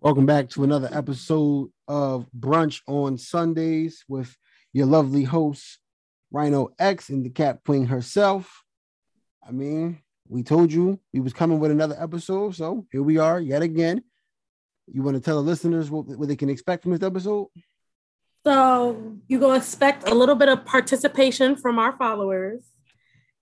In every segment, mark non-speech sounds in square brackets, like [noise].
Welcome back to another episode of Brunch on Sundays with your lovely host, Rhino X and the Cat Queen herself. I mean, we told you we was coming with another episode, so here we are yet again. You want to tell the listeners what, what they can expect from this episode? So you're gonna expect a little bit of participation from our followers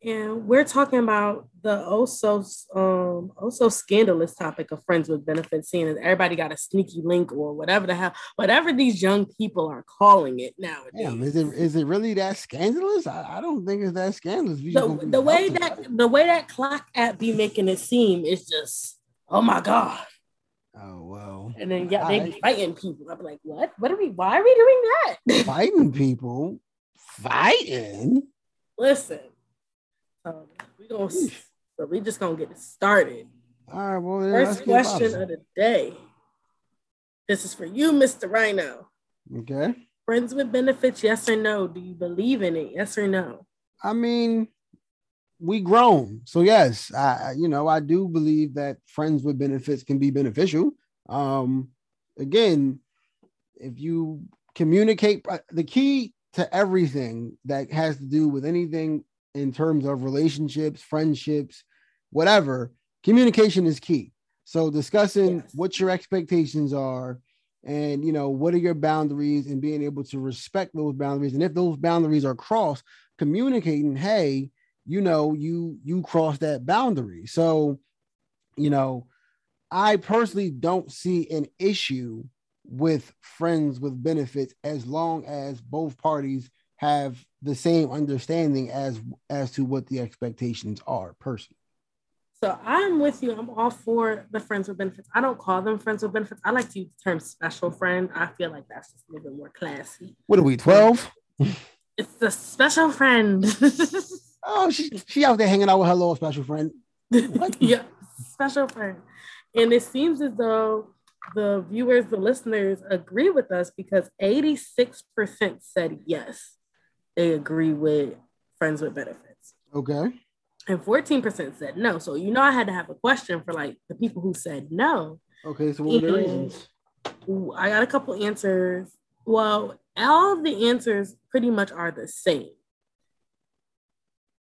and we're talking about the also um also scandalous topic of friends with benefits, seeing that everybody got a sneaky link or whatever the hell, whatever these young people are calling it nowadays. Damn, is it is it really that scandalous? I, I don't think it's that scandalous. The, the way that the way that clock app be making it seem is just oh my god. Oh well. And then yeah, they be fighting people. I'm like, what? What are we? Why are we doing that? [laughs] Fighting people, fighting. Listen, um, we gonna so we just gonna get started. All right, well, first question of the day. This is for you, Mr. Rhino. Okay. Friends with benefits, yes or no? Do you believe in it? Yes or no? I mean, we grown, so yes, I you know I do believe that friends with benefits can be beneficial. Um, again, if you communicate, uh, the key to everything that has to do with anything in terms of relationships, friendships, whatever, communication is key. So discussing yes. what your expectations are and you know what are your boundaries and being able to respect those boundaries and if those boundaries are crossed communicating hey you know you you cross that boundary so you know i personally don't see an issue with friends with benefits as long as both parties have the same understanding as as to what the expectations are personally. So I'm with you. I'm all for the friends with benefits. I don't call them friends with benefits. I like to use the term special friend. I feel like that's just a little bit more classy. What are we, 12? It's the special friend. [laughs] oh, she she out there hanging out with her little special friend. [laughs] yeah, special friend. And it seems as though the viewers, the listeners agree with us because 86% said yes they agree with friends with benefits. Okay. And 14% said no. So you know I had to have a question for like the people who said no. Okay, so what are the reasons? I got a couple answers. Well, all of the answers pretty much are the same.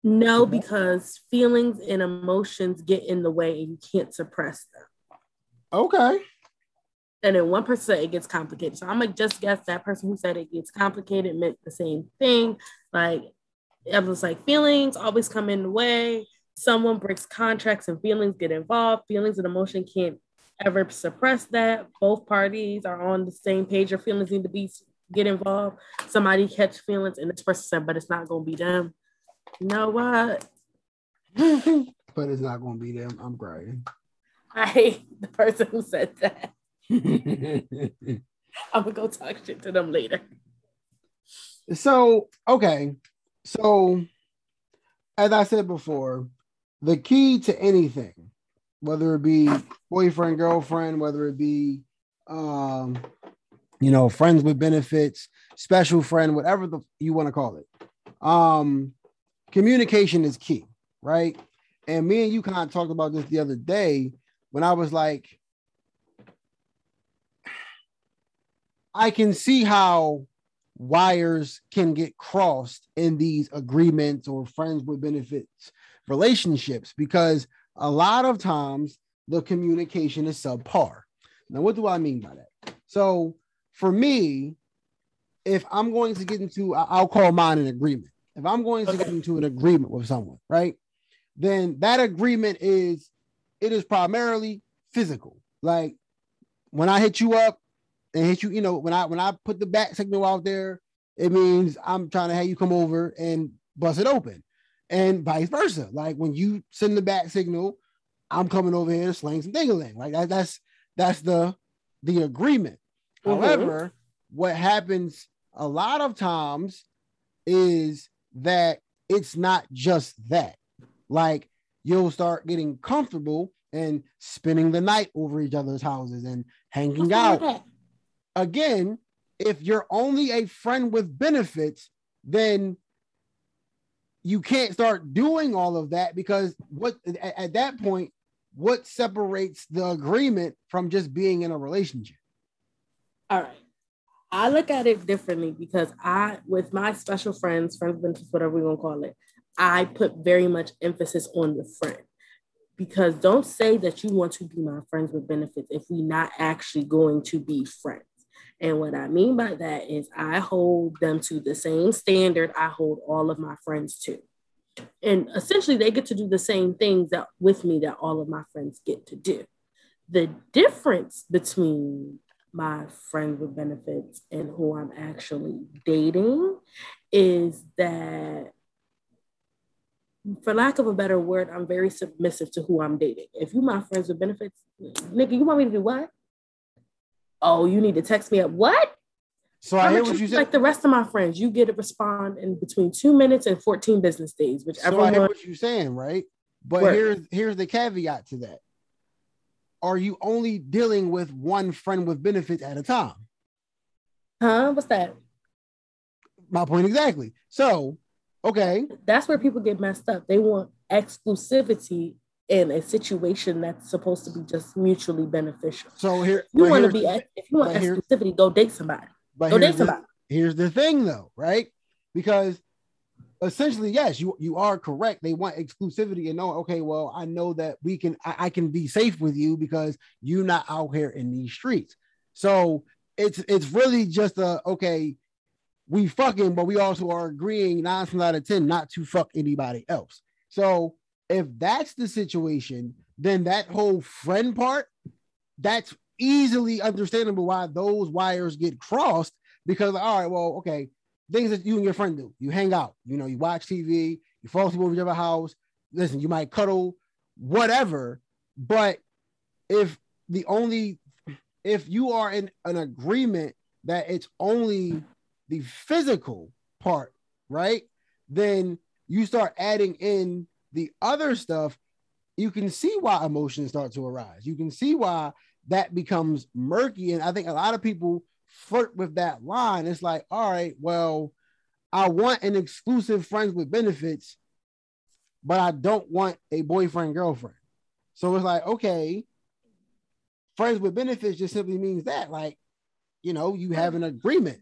No, because feelings and emotions get in the way and you can't suppress them. Okay and then one person said it gets complicated. So I'm gonna just guess that person who said it gets complicated meant the same thing. Like it was like feelings always come in the way. Someone breaks contracts and feelings get involved. Feelings and emotion can't ever suppress that. Both parties are on the same page. Your feelings need to be get involved. Somebody catch feelings, and this person said, but it's not gonna be them. You know what? [laughs] but it's not gonna be them. I'm crying. [laughs] I hate the person who said that. [laughs] I'm gonna go talk shit to them later. So, okay. So, as I said before, the key to anything, whether it be boyfriend, girlfriend, whether it be, um, you know, friends with benefits, special friend, whatever the, you want to call it, um, communication is key, right? And me and you kind of talked about this the other day when I was like, I can see how wires can get crossed in these agreements or friends with benefits relationships because a lot of times the communication is subpar. Now, what do I mean by that? So, for me, if I'm going to get into, I'll call mine an agreement. If I'm going to get into an agreement with someone, right, then that agreement is it is primarily physical. Like when I hit you up, and hit you. You know, when I when I put the bat signal out there, it means I'm trying to have you come over and bust it open, and vice versa. Like when you send the bat signal, I'm coming over here to sling some dingling. Like that, that's that's the the agreement. Mm-hmm. However, what happens a lot of times is that it's not just that. Like you'll start getting comfortable and spending the night over each other's houses and hanging out again, if you're only a friend with benefits, then you can't start doing all of that because what at, at that point what separates the agreement from just being in a relationship? All right. I look at it differently because I, with my special friends, friends benefits, whatever we're gonna call it, I put very much emphasis on the friend. Because don't say that you want to be my friends with benefits if we're not actually going to be friends. And what I mean by that is I hold them to the same standard I hold all of my friends to. And essentially they get to do the same things that with me that all of my friends get to do. The difference between my friends with benefits and who I'm actually dating is that for lack of a better word, I'm very submissive to who I'm dating. If you my friends with benefits, nigga, you want me to do what? Oh, you need to text me at what? So I hear what you said. Like the rest of my friends, you get to respond in between two minutes and 14 business days, which so I hear what you're saying, right? But work. here's here's the caveat to that are you only dealing with one friend with benefits at a time? Huh? What's that? My point exactly. So, okay. That's where people get messed up. They want exclusivity in a situation that's supposed to be just mutually beneficial. So here you want to be if you want exclusivity, go date somebody. But go date somebody. The, here's the thing though, right? Because essentially, yes, you you are correct. They want exclusivity and know, okay, well, I know that we can I, I can be safe with you because you're not out here in these streets. So it's it's really just a okay, we fucking, but we also are agreeing nine out of ten not to fuck anybody else. So if that's the situation, then that whole friend part, that's easily understandable why those wires get crossed because all right, well, okay, things that you and your friend do. You hang out, you know, you watch TV, you fall asleep over your house. Listen, you might cuddle, whatever. But if the only, if you are in an agreement that it's only the physical part, right? Then you start adding in the other stuff. You can see why emotions start to arise. You can see why that becomes murky. And I think a lot of people flirt with that line. It's like, all right, well, I want an exclusive friends with benefits, but I don't want a boyfriend girlfriend. So it's like, okay, friends with benefits just simply means that, like, you know, you have an agreement.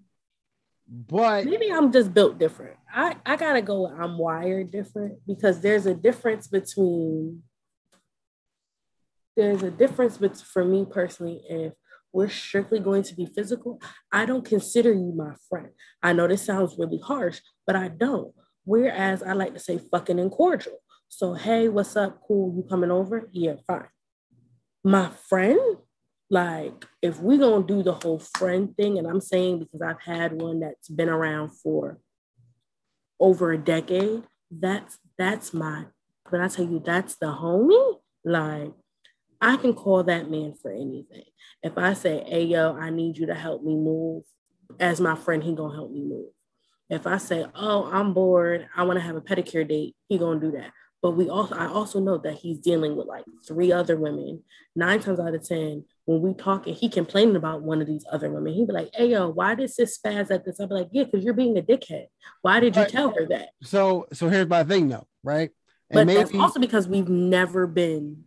But maybe I'm just built different. I, I gotta go, I'm wired different because there's a difference between there's a difference but for me personally if we're strictly going to be physical, I don't consider you my friend. I know this sounds really harsh, but I don't. Whereas I like to say fucking and cordial. So, hey, what's up? Cool. You coming over? Yeah, fine. My friend, like, if we're to do the whole friend thing, and I'm saying because I've had one that's been around for over a decade, that's that's my, when I tell you that's the homie, like, I can call that man for anything. If I say, hey, yo, I need you to help me move, as my friend, he gonna help me move. If I say, oh, I'm bored, I want to have a pedicure date, he gonna do that. But we also, I also know that he's dealing with like three other women. Nine times out of ten, when we talking, he complaining about one of these other women. He'd be like, "Hey, yo, why did this spaz at this?" I'd be like, "Yeah, because you're being a dickhead. Why did you right. tell her that?" So, so here's my thing, though, right? And but maybe, that's also because we've never been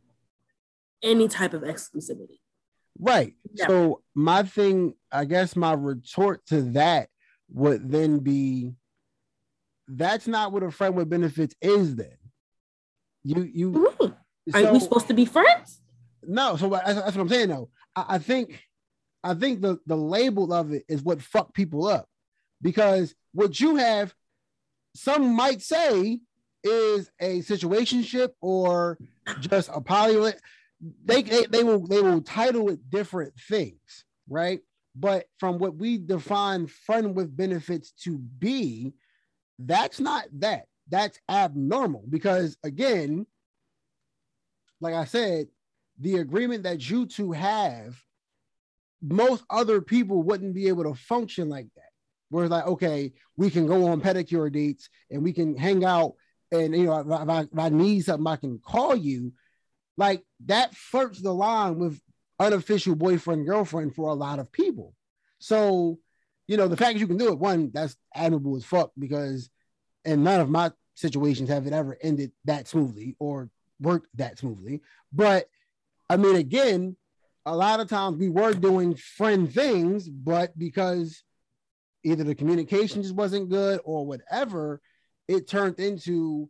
any type of exclusivity. Right. Yeah. So my thing, I guess my retort to that would then be that's not what a friend with benefits is then. You you mm-hmm. are so, we supposed to be friends? No, so that's, that's what I'm saying though. I, I think I think the, the label of it is what fuck people up because what you have, some might say, is a situationship or just a poly they, they they will they will title it different things, right? But from what we define friend with benefits to be, that's not that. That's abnormal because again, like I said, the agreement that you two have, most other people wouldn't be able to function like that. Where like, okay, we can go on pedicure dates and we can hang out, and you know, if I, if I need something, I can call you. Like that flirts the line with unofficial boyfriend girlfriend for a lot of people. So, you know, the fact that you can do it, one, that's admirable as fuck because, and none of my situations have it ever ended that smoothly or worked that smoothly. But I mean, again, a lot of times we were doing friend things, but because either the communication just wasn't good or whatever, it turned into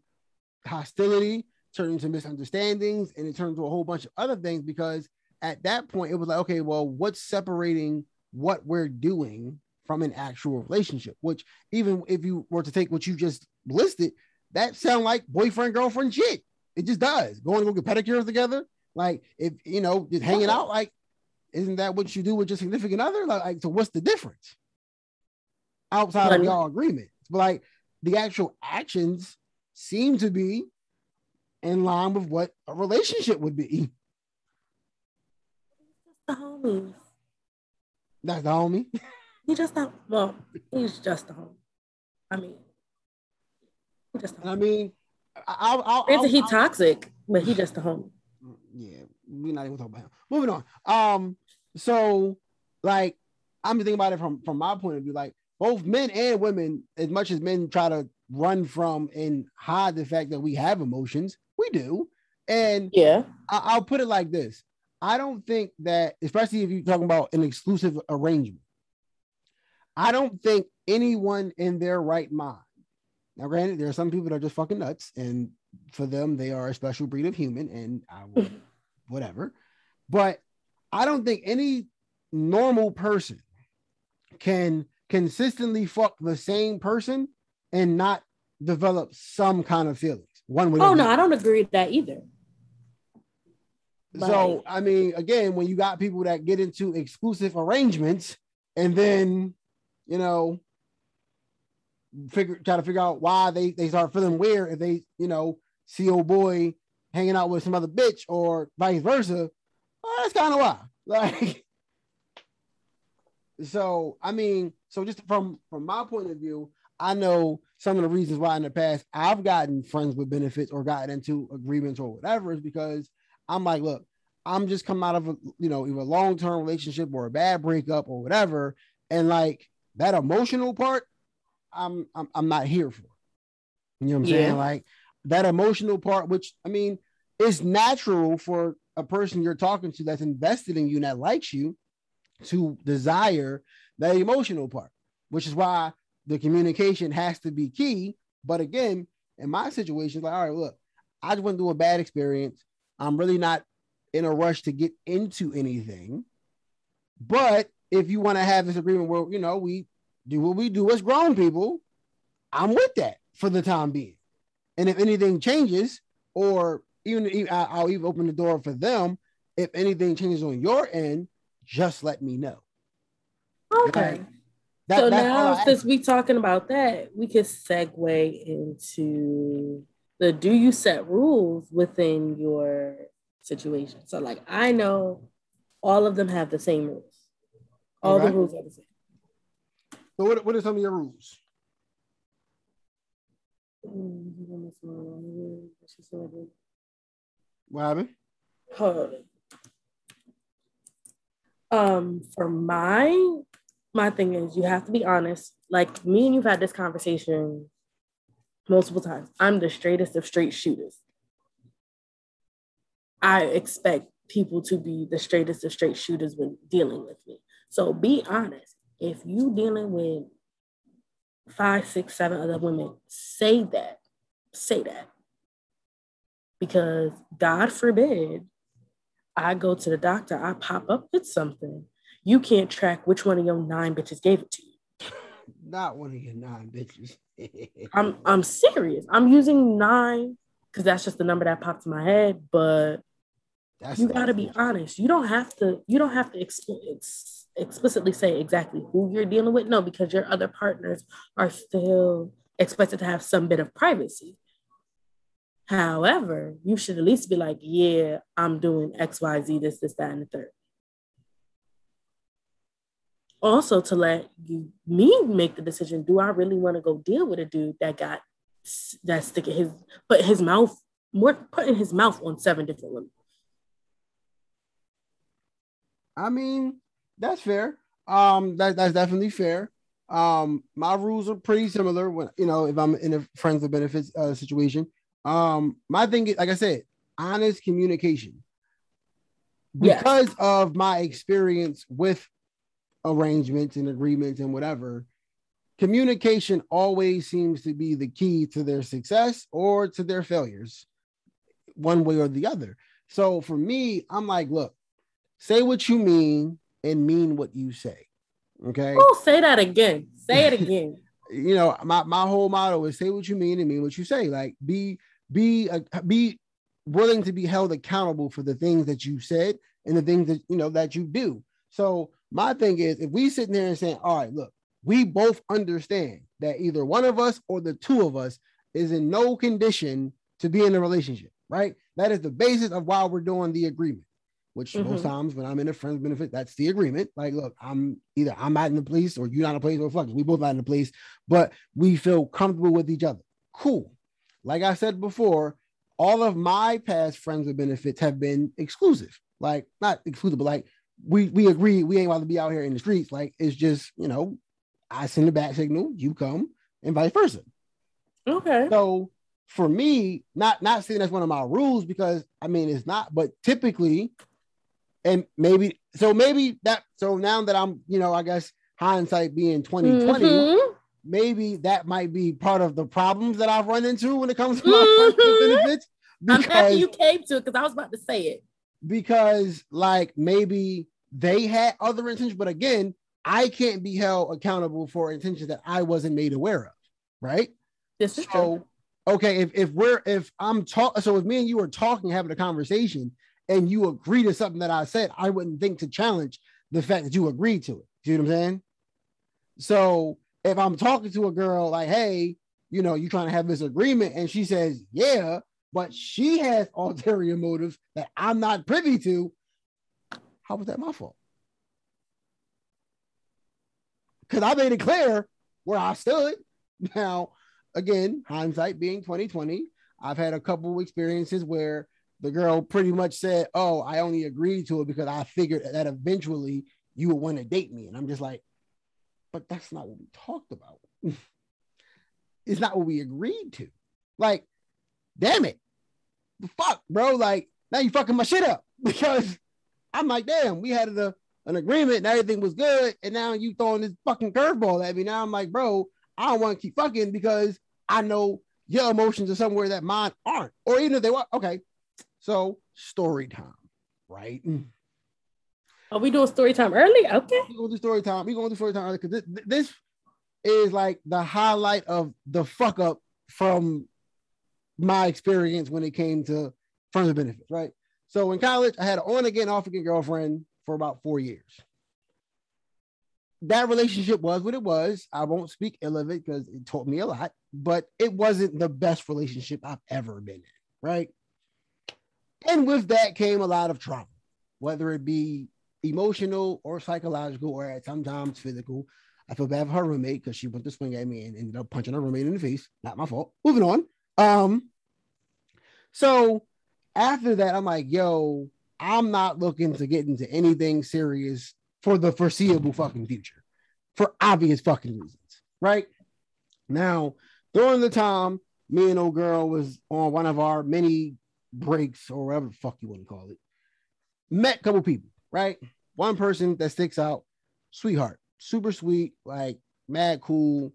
hostility, turned into misunderstandings, and it turned into a whole bunch of other things because at that point it was like, okay, well, what's separating what we're doing from an actual relationship? Which even if you were to take what you just listed, that sound like boyfriend girlfriend shit. It just does. Going to go get pedicures together, like if you know, just hanging out, like isn't that what you do with your significant other? Like, like so what's the difference outside of y'all agreement? But like the actual actions seem to be in line with what a relationship would be. [laughs] The homies. That's the homie. He just not well. He's just a homie. I mean, just. I mean, I'll, I'll, I'll, he toxic, but he just a homie. Yeah, we're not even talking about him. Moving on. Um, so like I'm thinking about it from from my point of view, like both men and women, as much as men try to run from and hide the fact that we have emotions, we do. And yeah, I, will put it like this: I don't think that, especially if you're talking about an exclusive arrangement, I don't think anyone in their right mind. Now, granted, there are some people that are just fucking nuts, and for them, they are a special breed of human, and I will, mm-hmm. whatever. But I don't think any normal person can consistently fuck the same person and not develop some kind of feelings. One way. Oh no, I don't agree with that either. So I mean, again, when you got people that get into exclusive arrangements and then you know figure try to figure out why they they start feeling weird if they you know see old boy hanging out with some other bitch or vice versa. Well, that's kind of why. [laughs] Like, so I mean, so just from from my point of view, I know some of the reasons why in the past I've gotten friends with benefits or gotten into agreements or whatever is because I'm like, look, I'm just coming out of a you know either a long term relationship or a bad breakup or whatever, and like that emotional part, I'm I'm, I'm not here for. You know what I'm yeah. saying? Like that emotional part, which I mean, is natural for a person you're talking to that's invested in you and that likes you to desire that emotional part, which is why the communication has to be key. But again, in my situation, like, all right, look, I just went through a bad experience. I'm really not in a rush to get into anything. But if you want to have this agreement where, you know, we do what we do as grown people, I'm with that for the time being. And if anything changes, or even I'll even open the door for them, if anything changes on your end, just let me know. Okay. That, so now, since we talking about that, we can segue into the do you set rules within your situation? So, like, I know all of them have the same rules. All okay. the rules are the same. So, what, what are some of your rules? What happened? Um, for my my thing is you have to be honest. Like me and you've had this conversation multiple times. I'm the straightest of straight shooters. I expect people to be the straightest of straight shooters when dealing with me. So be honest. If you dealing with five, six, seven other women, say that. Say that. Because God forbid I go to the doctor, I pop up with something. You can't track which one of your nine bitches gave it to you. Not one of your nine bitches. [laughs] I'm I'm serious. I'm using nine because that's just the number that popped in my head. But that's you got to be honest. You don't have to. You don't have to ex- explicitly say exactly who you're dealing with. No, because your other partners are still expected to have some bit of privacy. However, you should at least be like, yeah, I'm doing X, Y, Z, this, this, that, and the third. Also, to let you me make the decision: Do I really want to go deal with a dude that got that sticking his put his mouth more putting his mouth on seven different women? I mean, that's fair. Um, that, that's definitely fair. Um, my rules are pretty similar when you know if I'm in a friends with benefits uh, situation. Um, my thing is, like I said, honest communication. because yes. of my experience with arrangements and agreements and whatever, communication always seems to be the key to their success or to their failures, one way or the other. So for me, I'm like, look, say what you mean and mean what you say. Okay. Oh, say that again. Say it [laughs] again. you know, my, my whole motto is say what you mean and mean what you say. Like be be uh, be willing to be held accountable for the things that you said and the things that you know that you do. So my thing is if we sit there and saying, all right, look, we both understand that either one of us or the two of us is in no condition to be in a relationship, right? That is the basis of why we're doing the agreement which mm-hmm. most times when I'm in a friends benefit, that's the agreement. Like, look, I'm either I'm not in the police or you're not in the police or fuck, we both not in the police, but we feel comfortable with each other. Cool. Like I said before, all of my past friends with benefits have been exclusive. Like, not exclusive, but like we we agree we ain't want to be out here in the streets. Like, it's just, you know, I send a bat signal, you come, and vice versa. Okay. So for me, not not saying that's one of my rules because I mean it's not, but typically and maybe so maybe that so now that I'm you know I guess hindsight being 2020 mm-hmm. maybe that might be part of the problems that I've run into when it comes to my mm-hmm. benefits. Because, I'm happy you came to it because I was about to say it. Because like maybe they had other intentions, but again, I can't be held accountable for intentions that I wasn't made aware of, right? This is so, true. Okay, if if we're if I'm talking, so if me and you are talking, having a conversation, and you agree to something that I said, I wouldn't think to challenge the fact that you agreed to it. Do you know what I'm saying? So if I'm talking to a girl like, hey, you know, you trying to have this agreement, and she says, yeah, but she has [laughs] ulterior motives that I'm not privy to, how was that my fault? Because I made it clear where I stood. Now, again, hindsight being 2020, I've had a couple experiences where the girl pretty much said, "Oh, I only agreed to it because I figured that eventually you would want to date me." And I'm just like, "But that's not what we talked about. [laughs] it's not what we agreed to." Like, damn it, fuck, bro. Like now you fucking my shit up [laughs] because I'm like, damn, we had a, an agreement and everything was good, and now you throwing this fucking curveball at me. Now I'm like, bro, I don't want to keep fucking because I know your emotions are somewhere that mine aren't. Or even if they were, okay, so story time, right? Mm. Are we doing story time early? Okay. We're gonna do story time. We're gonna do story time early because this, this is like the highlight of the fuck up from my experience when it came to friends with benefits, right? So in college, I had an on again, off again girlfriend for about four years. That relationship was what it was. I won't speak ill of it because it taught me a lot, but it wasn't the best relationship I've ever been in, right? And with that came a lot of trauma, whether it be emotional or psychological or at sometimes physical. I feel bad for her roommate because she went to swing at me and ended up punching her roommate in the face. Not my fault. Moving on. Um, so after that, I'm like, yo, I'm not looking to get into anything serious for the foreseeable fucking future for obvious fucking reasons, right? Now, during the time, me and old girl was on one of our many breaks or whatever fuck you want to call it. Met a couple people, right? One person that sticks out, sweetheart, super sweet, like mad cool.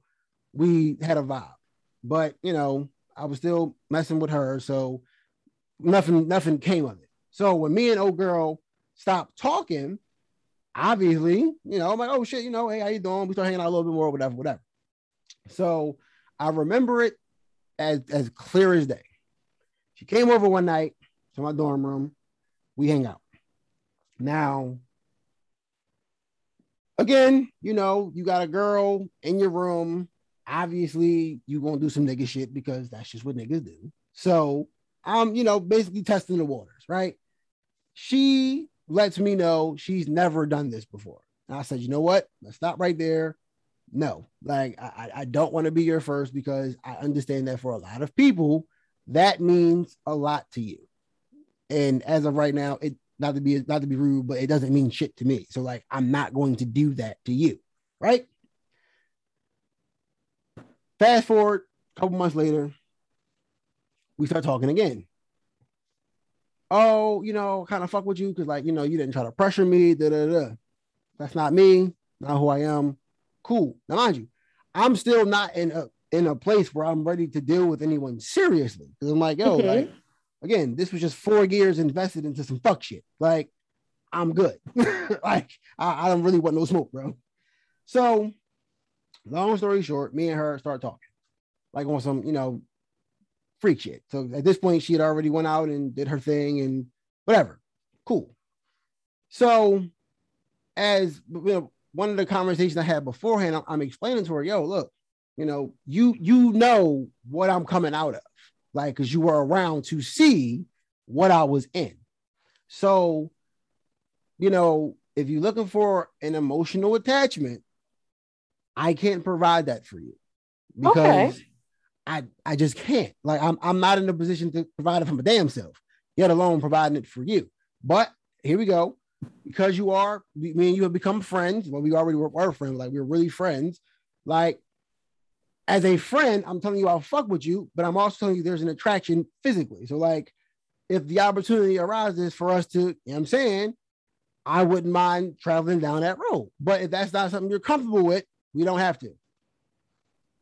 We had a vibe, but you know, I was still messing with her, so nothing, nothing came of it. So when me and old girl stopped talking, obviously, you know, I'm like, oh shit, you know, hey, how you doing? We start hanging out a little bit more, whatever, whatever. So I remember it as as clear as day. She came over one night to my dorm room. We hang out. Now, again, you know, you got a girl in your room. Obviously, you gonna do some nigga shit because that's just what niggas do. So I'm, you know, basically testing the waters, right? She lets me know she's never done this before. And I said, you know what? Let's stop right there. No, like I, I don't want to be your first because I understand that for a lot of people, that means a lot to you. And as of right now, it not to be not to be rude, but it doesn't mean shit to me. So like I'm not going to do that to you, right? Fast forward a couple months later, we start talking again. oh, you know, kind of fuck with you because like you know you didn't try to pressure me. Da da da. That's not me. Not who I am. Cool. Now mind you, I'm still not in a in a place where I'm ready to deal with anyone seriously because I'm like, yo, like again, this was just four years invested into some fuck shit. Like, I'm good. [laughs] like, I, I don't really want no smoke, bro. So, long story short, me and her start talking, like on some, you know, freak shit. So at this point, she had already went out and did her thing and whatever. Cool. So, as you know, one of the conversations I had beforehand, I'm explaining to her, yo, look, you know, you you know what I'm coming out of, like, because you were around to see what I was in. So, you know, if you're looking for an emotional attachment, I can't provide that for you because okay. I I just can't. Like, I'm I'm not in a position to provide it for my damn self, yet alone providing it for you. But here we go. Because you are, me and you have become friends. Well, we already were, were friends. Like we we're really friends. Like as a friend, I'm telling you I'll fuck with you, but I'm also telling you there's an attraction physically. So, like, if the opportunity arises for us to, you know I'm saying, I wouldn't mind traveling down that road. But if that's not something you're comfortable with, we don't have to.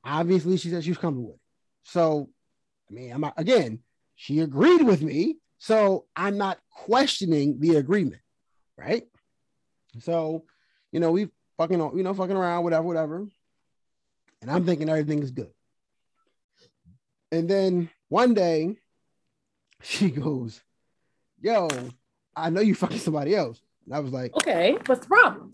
Obviously, she said she was comfortable with it. So, I mean, I'm not, again, she agreed with me. So I'm not questioning the agreement, right? So, you know, we fucking, you know, fucking around, whatever, whatever and I'm thinking everything is good. And then one day [laughs] she goes, Yo, I know you fucking somebody else. And I was like, Okay, what's the problem?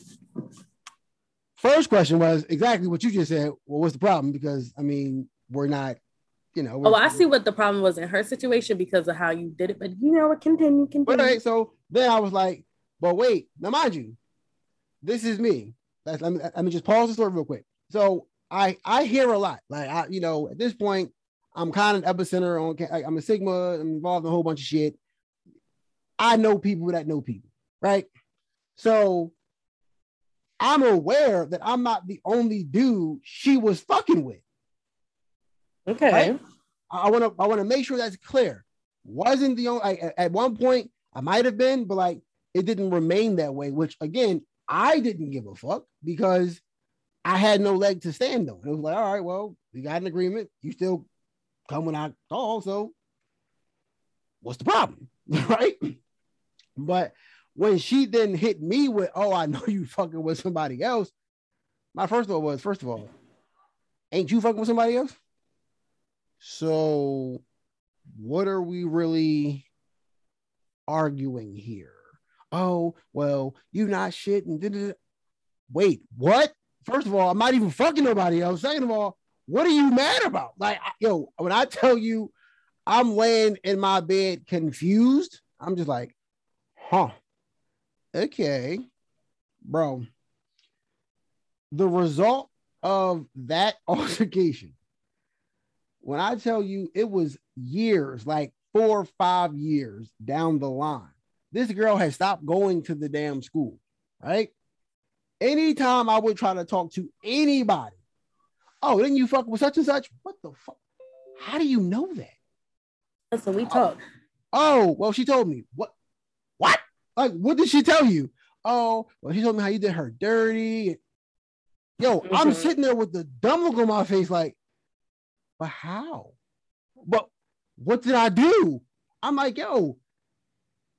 First question was exactly what you just said. Well, what's the problem? Because I mean, we're not, you know. Oh, I see what the problem was in her situation because of how you did it, but you know what? Continue, continue. Right. So then I was like, but wait, now mind you, this is me. let me let me just pause the story real quick. So I I hear a lot. Like I, you know, at this point, I'm kind of epicenter on. I'm a Sigma. I'm involved in a whole bunch of shit. I know people that know people, right? So I'm aware that I'm not the only dude she was fucking with. Okay. Right? I want to I want to make sure that's clear. Wasn't the only I, at one point I might have been, but like it didn't remain that way. Which again, I didn't give a fuck because I had no leg to stand on. It was like, all right, well, we got an agreement. You still come when I call. So what's the problem? [laughs] right. But when she then hit me with, oh, I know [laughs] you fucking with somebody else, my first thought was, first of all, ain't you fucking with somebody else? So what are we really arguing here? Oh, well, you not shit and wait, what? First of all, I'm not even fucking nobody else. Second of all, what are you mad about? Like, yo, when I tell you I'm laying in my bed confused, I'm just like, huh, okay, bro. The result of that [laughs] altercation, when I tell you it was years, like four or five years down the line, this girl has stopped going to the damn school, right? Anytime I would try to talk to anybody, oh, then you fuck with such and such. What the fuck? How do you know that? What we talk. Oh, well, she told me. What? What? Like, what did she tell you? Oh, well, she told me how you did her dirty. Yo, mm-hmm. I'm sitting there with the dumb look on my face, like, but how? But what did I do? I'm like, yo,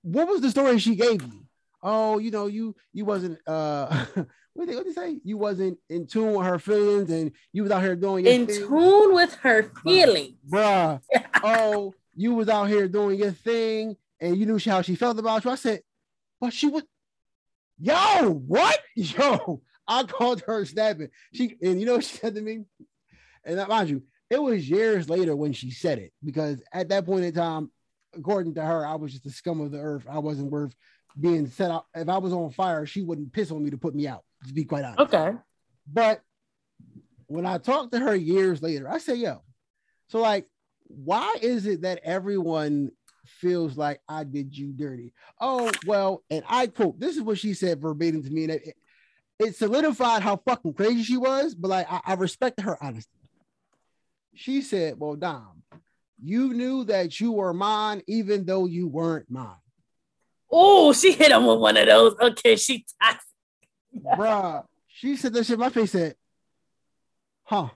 what was the story she gave you? Oh, you know, you you wasn't uh [laughs] what did they say? You wasn't in tune with her feelings and you was out here doing in thing. tune with her feelings. Bruh. [laughs] oh, you was out here doing your thing and you knew how she felt about you. I said, but she was yo, what? [laughs] Yo, I called her snapping. She and you know what she said to me? And mind you, it was years later when she said it because at that point in time, according to her, I was just the scum of the earth. I wasn't worth being set up. If I was on fire, she wouldn't piss on me to put me out, to be quite honest. Okay. But when I talked to her years later, I say, yo, so like, why is it that everyone feels like I did you dirty? Oh, well, and I quote, this is what she said verbatim to me. And it, it solidified how fucking crazy she was, but like, I, I respect her honesty. She said, well, Dom, you knew that you were mine, even though you weren't mine. Oh, she hit him with one of those. Okay, she toxic. Bruh, she said that shit. My face said, huh.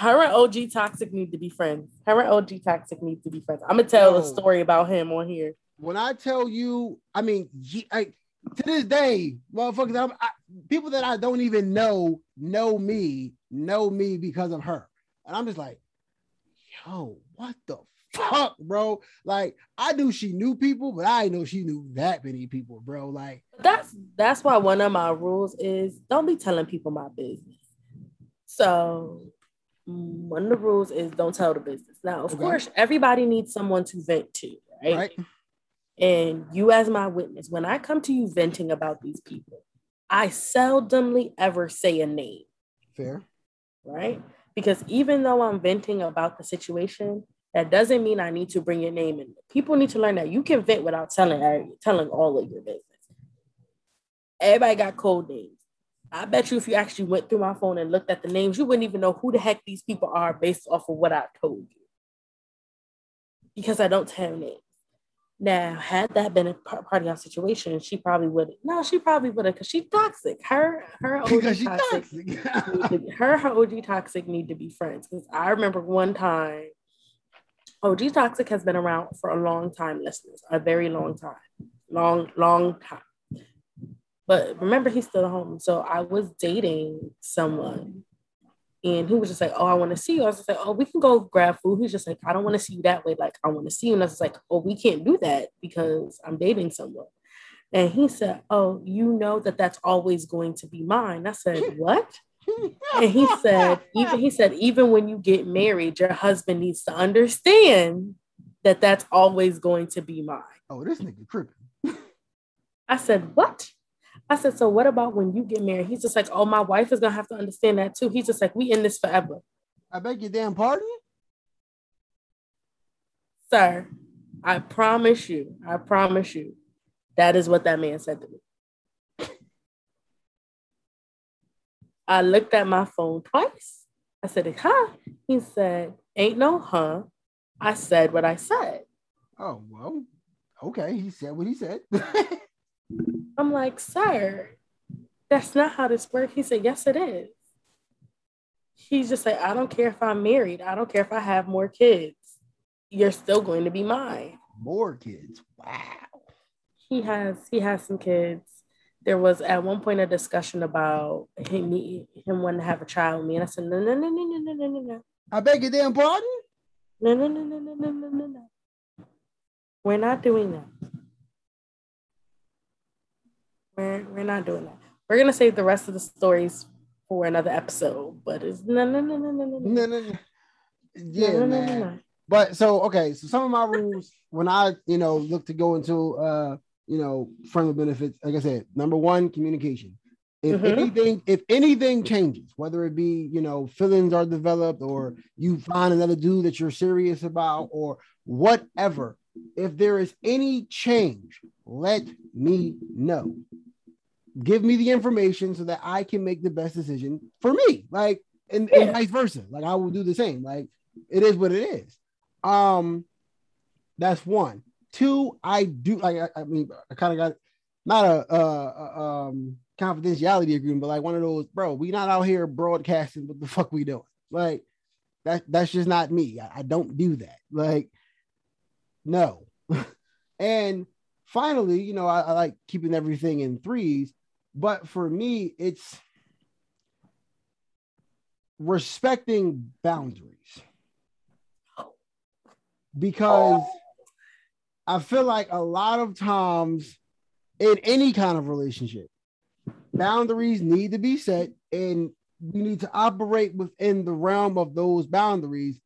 Her and OG Toxic need to be friends. Her and OG Toxic need to be friends. I'm gonna tell Yo, a story about him on here. When I tell you, I mean, I, to this day, motherfuckers, I, people that I don't even know know me, know me because of her, and I'm just like, yo, what the fuck, bro? Like, I knew she knew people, but I know she knew that many people, bro. Like, that's that's why one of my rules is don't be telling people my business. So mm, one of the rules is don't tell the business. Now, of okay. course, everybody needs someone to vent to, right? right? And you, as my witness, when I come to you venting about these people, I seldomly ever say a name. Fair. Right? Because even though I'm venting about the situation, that doesn't mean I need to bring your name in. People need to learn that you can vent without telling telling all of your business. Everybody got code names. I bet you if you actually went through my phone and looked at the names, you wouldn't even know who the heck these people are based off of what I told you. Because I don't tell names. Now, had that been a part of our situation, she probably would. No, she probably would have, because she's toxic. Her, her OG toxic. toxic. her, her OG toxic need to be friends. Because I remember one time, OG toxic has been around for a long time, listeners, a very long time, long, long time. But remember, he's still at home. So I was dating someone and he was just like, Oh, I want to see you. I was just like, Oh, we can go grab food. He's just like, I don't want to see you that way. Like, I want to see you. And I was like, Oh, we can't do that because I'm dating someone. And he said, Oh, you know that that's always going to be mine. I said, [laughs] What? And he said, even he said, even when you get married, your husband needs to understand that that's always going to be mine. Oh, this nigga tripping. I said, What? I said, so what about when you get married? He's just like, oh, my wife is gonna have to understand that too. He's just like, we in this forever. I beg your damn pardon? Sir, I promise you, I promise you, that is what that man said to me. I looked at my phone twice. I said, huh? He said, ain't no huh. I said what I said. Oh, well, okay. He said what he said. [laughs] I'm like, sir, that's not how this works. He said, yes, it is. He's just like, I don't care if I'm married. I don't care if I have more kids. You're still going to be mine. More kids. Wow. He has he has some kids. There was at one point a discussion about him him wanting to have a child with me. And I said, no, no, no, no, no, no, no, no, no. I beg your damn pardon? No, no, no, no, no, no, no, no, no. We're not doing that. We're we're not doing that. We're gonna save the rest of the stories for another episode, but it's no no no no no no no no no. Yeah, no, no, man. No, no, but so okay, so some of my rules when I you know look to go into uh you know friendly benefits, like I said, number one, communication. If mm-hmm. anything, if anything changes, whether it be you know feelings are developed or you find another dude that you're serious about or whatever, if there is any change, let me know give me the information so that I can make the best decision for me. Like, and, yeah. and vice versa. Like, I will do the same. Like, it is what it is. Um, that's one. Two, I do like. I, I mean, I kind of got not a, a, a, um confidentiality agreement, but like one of those, bro. We not out here broadcasting what the fuck we doing. Like, that that's just not me. I, I don't do that. Like, no. [laughs] and finally, you know, I, I like keeping everything in threes. But for me, it's respecting boundaries. Because I feel like a lot of times in any kind of relationship, boundaries need to be set and we need to operate within the realm of those boundaries.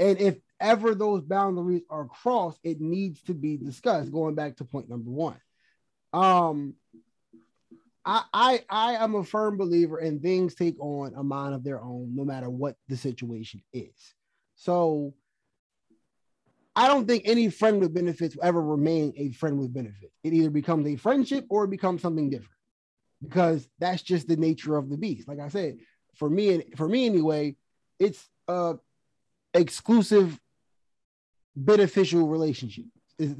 And if ever those boundaries are crossed, it needs to be discussed. Going back to point number one. Um, I, I I am a firm believer in things take on a mind of their own, no matter what the situation is. So I don't think any friend with benefits will ever remain a friend with benefits. It either becomes a friendship or it becomes something different because that's just the nature of the beast. Like I said, for me, and for me anyway, it's a exclusive beneficial relationship.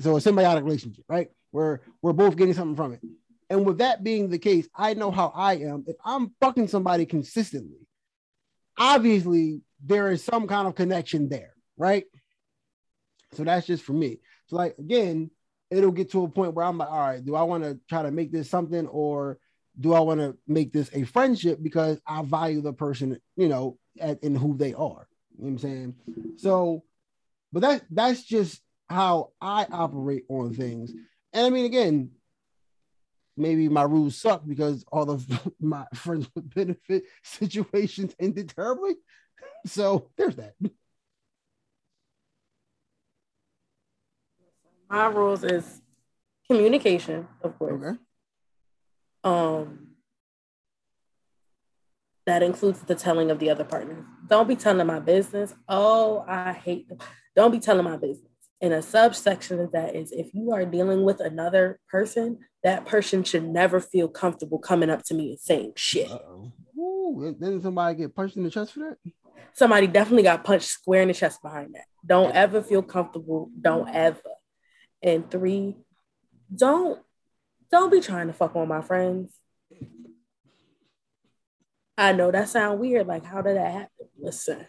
So a symbiotic relationship, right? We're we're both getting something from it. And with that being the case, I know how I am. If I'm fucking somebody consistently, obviously there is some kind of connection there, right? So that's just for me. So like again, it'll get to a point where I'm like, all right, do I want to try to make this something or do I want to make this a friendship because I value the person, you know, at, in who they are. You know what I'm saying? So, but that that's just how I operate on things. And I mean, again, maybe my rules suck because all of [laughs] my friends with benefit [laughs] situations ended terribly. [laughs] So there's that. My rules is communication, of course. Okay. Um, that includes the telling of the other partner. Don't be telling my business. Oh, I hate them. Don't be telling my business. And a subsection of that is if you are dealing with another person, that person should never feel comfortable coming up to me and saying shit. Ooh, didn't somebody get punched in the chest for that? Somebody definitely got punched square in the chest behind that. Don't ever feel comfortable. Don't ever. And three, don't don't be trying to fuck on my friends. I know that sound weird. Like, how did that happen? Listen,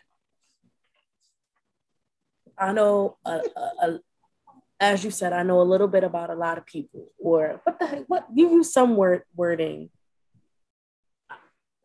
I know, a, a, a, as you said, I know a little bit about a lot of people. Or what the heck? What you use some word wording.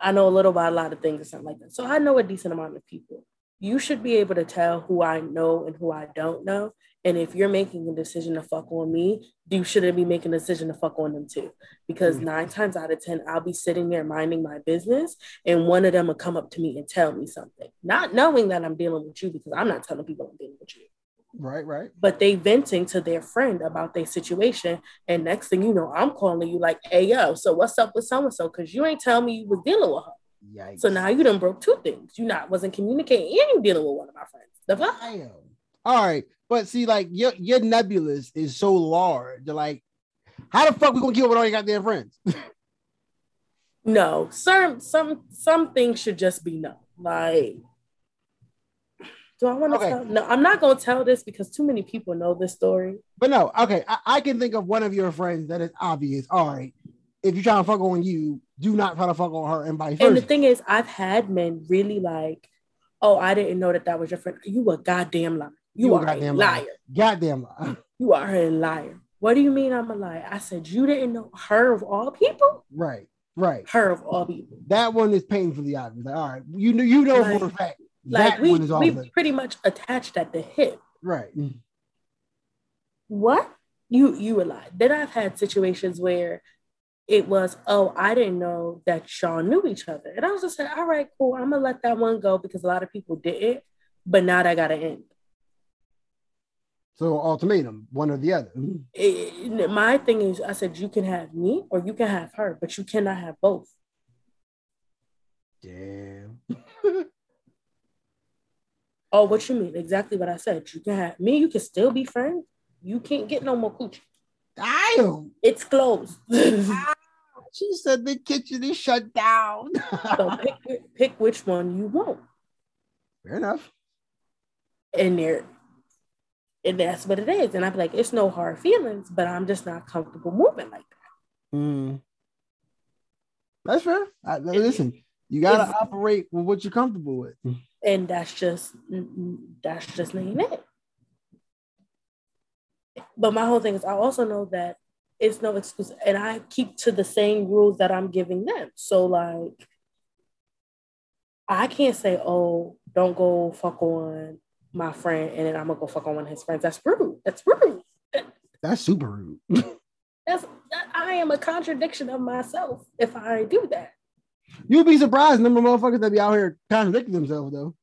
I know a little about a lot of things or something like that. So I know a decent amount of people. You should be able to tell who I know and who I don't know. And if you're making a decision to fuck on me, you shouldn't be making a decision to fuck on them too. Because mm-hmm. nine times out of 10, I'll be sitting there minding my business, and one of them will come up to me and tell me something, not knowing that I'm dealing with you because I'm not telling people I'm dealing with you. Right, right. But they venting to their friend about their situation. And next thing you know, I'm calling you like, hey, yo, so what's up with so and so? Because you ain't telling me you was dealing with her. Yikes. So now you done broke two things. You not wasn't communicating and you dealing with one of my friends. The fuck? Damn. All right. But see, like your your nebulous is so large. Like, how the fuck we gonna keep up with all your goddamn friends? [laughs] no, some some some things should just be no. Like, do I want to okay. tell? No, I'm not gonna tell this because too many people know this story. But no, okay, I, I can think of one of your friends that is obvious. All right, if you're trying to fuck on you, do not try to fuck on her and vice versa. And the thing is, I've had men really like, oh, I didn't know that that was your friend. You a goddamn liar. You, you are a liar. liar. Goddamn liar. You are a liar. What do you mean I'm a liar? I said you didn't know her of all people. Right. Right. Her of all people. That one is painfully obvious. Like, all right, you know, you know like, for a fact. Like we, we pretty much attached at the hip. Right. What? You you a lie. Then I've had situations where it was, oh, I didn't know that y'all knew each other. And I was just like, all right, cool. I'm gonna let that one go because a lot of people didn't, but now that gotta end. So ultimatum, one or the other. It, my thing is, I said you can have me or you can have her, but you cannot have both. Damn. [laughs] oh, what you mean? Exactly what I said. You can have me. You can still be friends. You can't get no more coochie. Damn. It's closed. [laughs] she said the kitchen is shut down. so pick, pick which one you want. [laughs] Fair enough. And there and that's what it is. And I'm like, it's no hard feelings, but I'm just not comfortable moving like that. Mm. That's fair. I, listen, you gotta operate with what you're comfortable with. And that's just that's just ain't it. But my whole thing is I also know that it's no excuse and I keep to the same rules that I'm giving them. So like I can't say, oh, don't go fuck on my friend and then I'm gonna go fuck on one of his friends. That's rude. That's rude. That's super rude. [laughs] That's that, I am a contradiction of myself if I do that. You'd be surprised number of motherfuckers that be out here contradicting themselves though.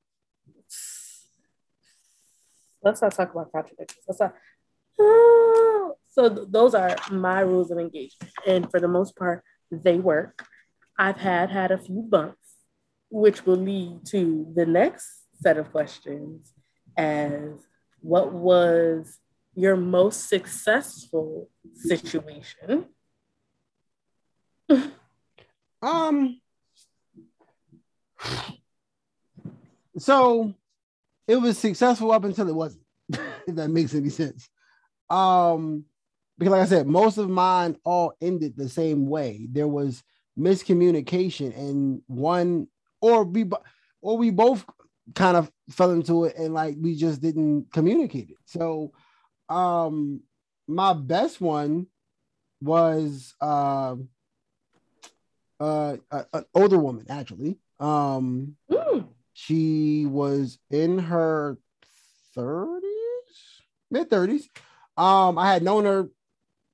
Let's not talk about contradictions. Let's not. Uh, so th- those are my rules of engagement, and for the most part, they work. I've had had a few bumps, which will lead to the next set of questions, as what was your most successful situation? um so it was successful up until it wasn't, [laughs] if that makes any sense. Um because like I said, most of mine all ended the same way. There was miscommunication, and one or we or we both kind of fell into it, and like we just didn't communicate it. So, um, my best one was uh, uh, an older woman actually. Um, mm. she was in her thirties, mid thirties. Um, I had known her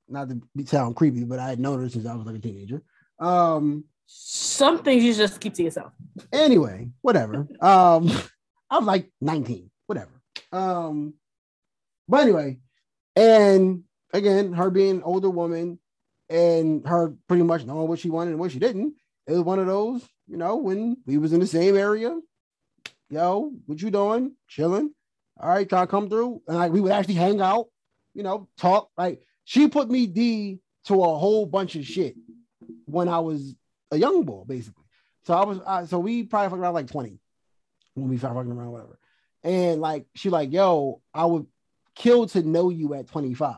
not to be sound creepy, but I had known her since I was like a teenager. Um, some things you just keep to yourself. Anyway, whatever. [laughs] um, [laughs] I was like 19, whatever. Um, but anyway, and again, her being an older woman and her pretty much knowing what she wanted and what she didn't, it was one of those, you know, when we was in the same area. Yo, what you doing? Chilling. All right, to come through. And like we would actually hang out, you know, talk. Like she put me D to a whole bunch of shit when I was a young boy, basically. So I was, uh, so we probably fucked around like 20 when we started fucking around, whatever. And like, she like, yo, I would kill to know you at 25.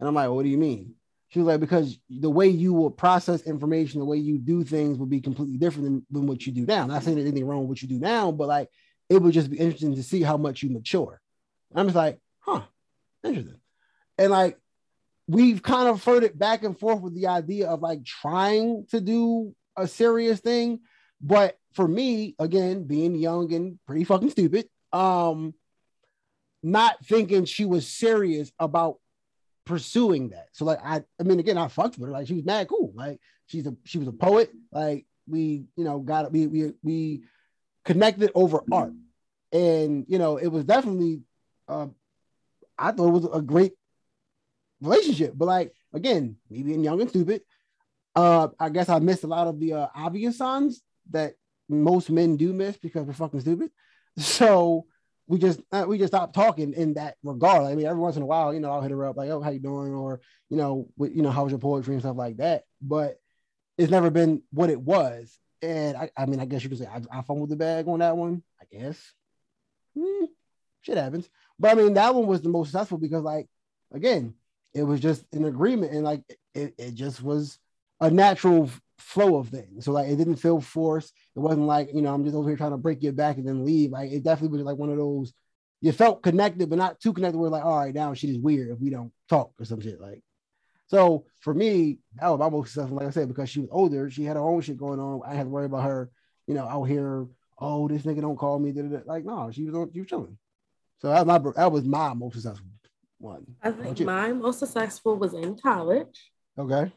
And I'm like, what do you mean? She was like, because the way you will process information, the way you do things will be completely different than, than what you do now. Not saying there's anything wrong with what you do now, but like, it would just be interesting to see how much you mature. And I'm just like, huh, interesting. And like, we've kind of heard it back and forth with the idea of like trying to do a serious thing. But for me, again, being young and pretty fucking stupid, um, not thinking she was serious about pursuing that. So like I I mean again I fucked with her like she was mad cool like she's a she was a poet like we you know got we we we connected over art and you know it was definitely uh I thought it was a great relationship. But like again, me being young and stupid, uh, I guess I missed a lot of the uh, obvious signs that most men do miss because we're fucking stupid. [laughs] So we just uh, we just stopped talking in that regard. I mean, every once in a while, you know, I'll hit her up like, "Oh, how you doing?" or you know, with, you know, how's your poetry and stuff like that. But it's never been what it was. And I, I mean, I guess you could say I, I fumbled the bag on that one. I guess. Hmm, shit happens. But I mean, that one was the most successful because, like, again, it was just an agreement and like it, it just was a natural flow of things. So like it didn't feel forced. It wasn't like, you know, I'm just over here trying to break your back and then leave. Like it definitely was like one of those you felt connected, but not too connected. We're like, all right, now shit is weird if we don't talk or some shit. Like, so for me, that was my most successful, like I said, because she was older, she had her own shit going on. I had to worry about her, you know, out here, oh, this nigga don't call me. Like, no, she was on, she was chilling. So that was my that was my most successful one? I think my most successful was in college. Okay.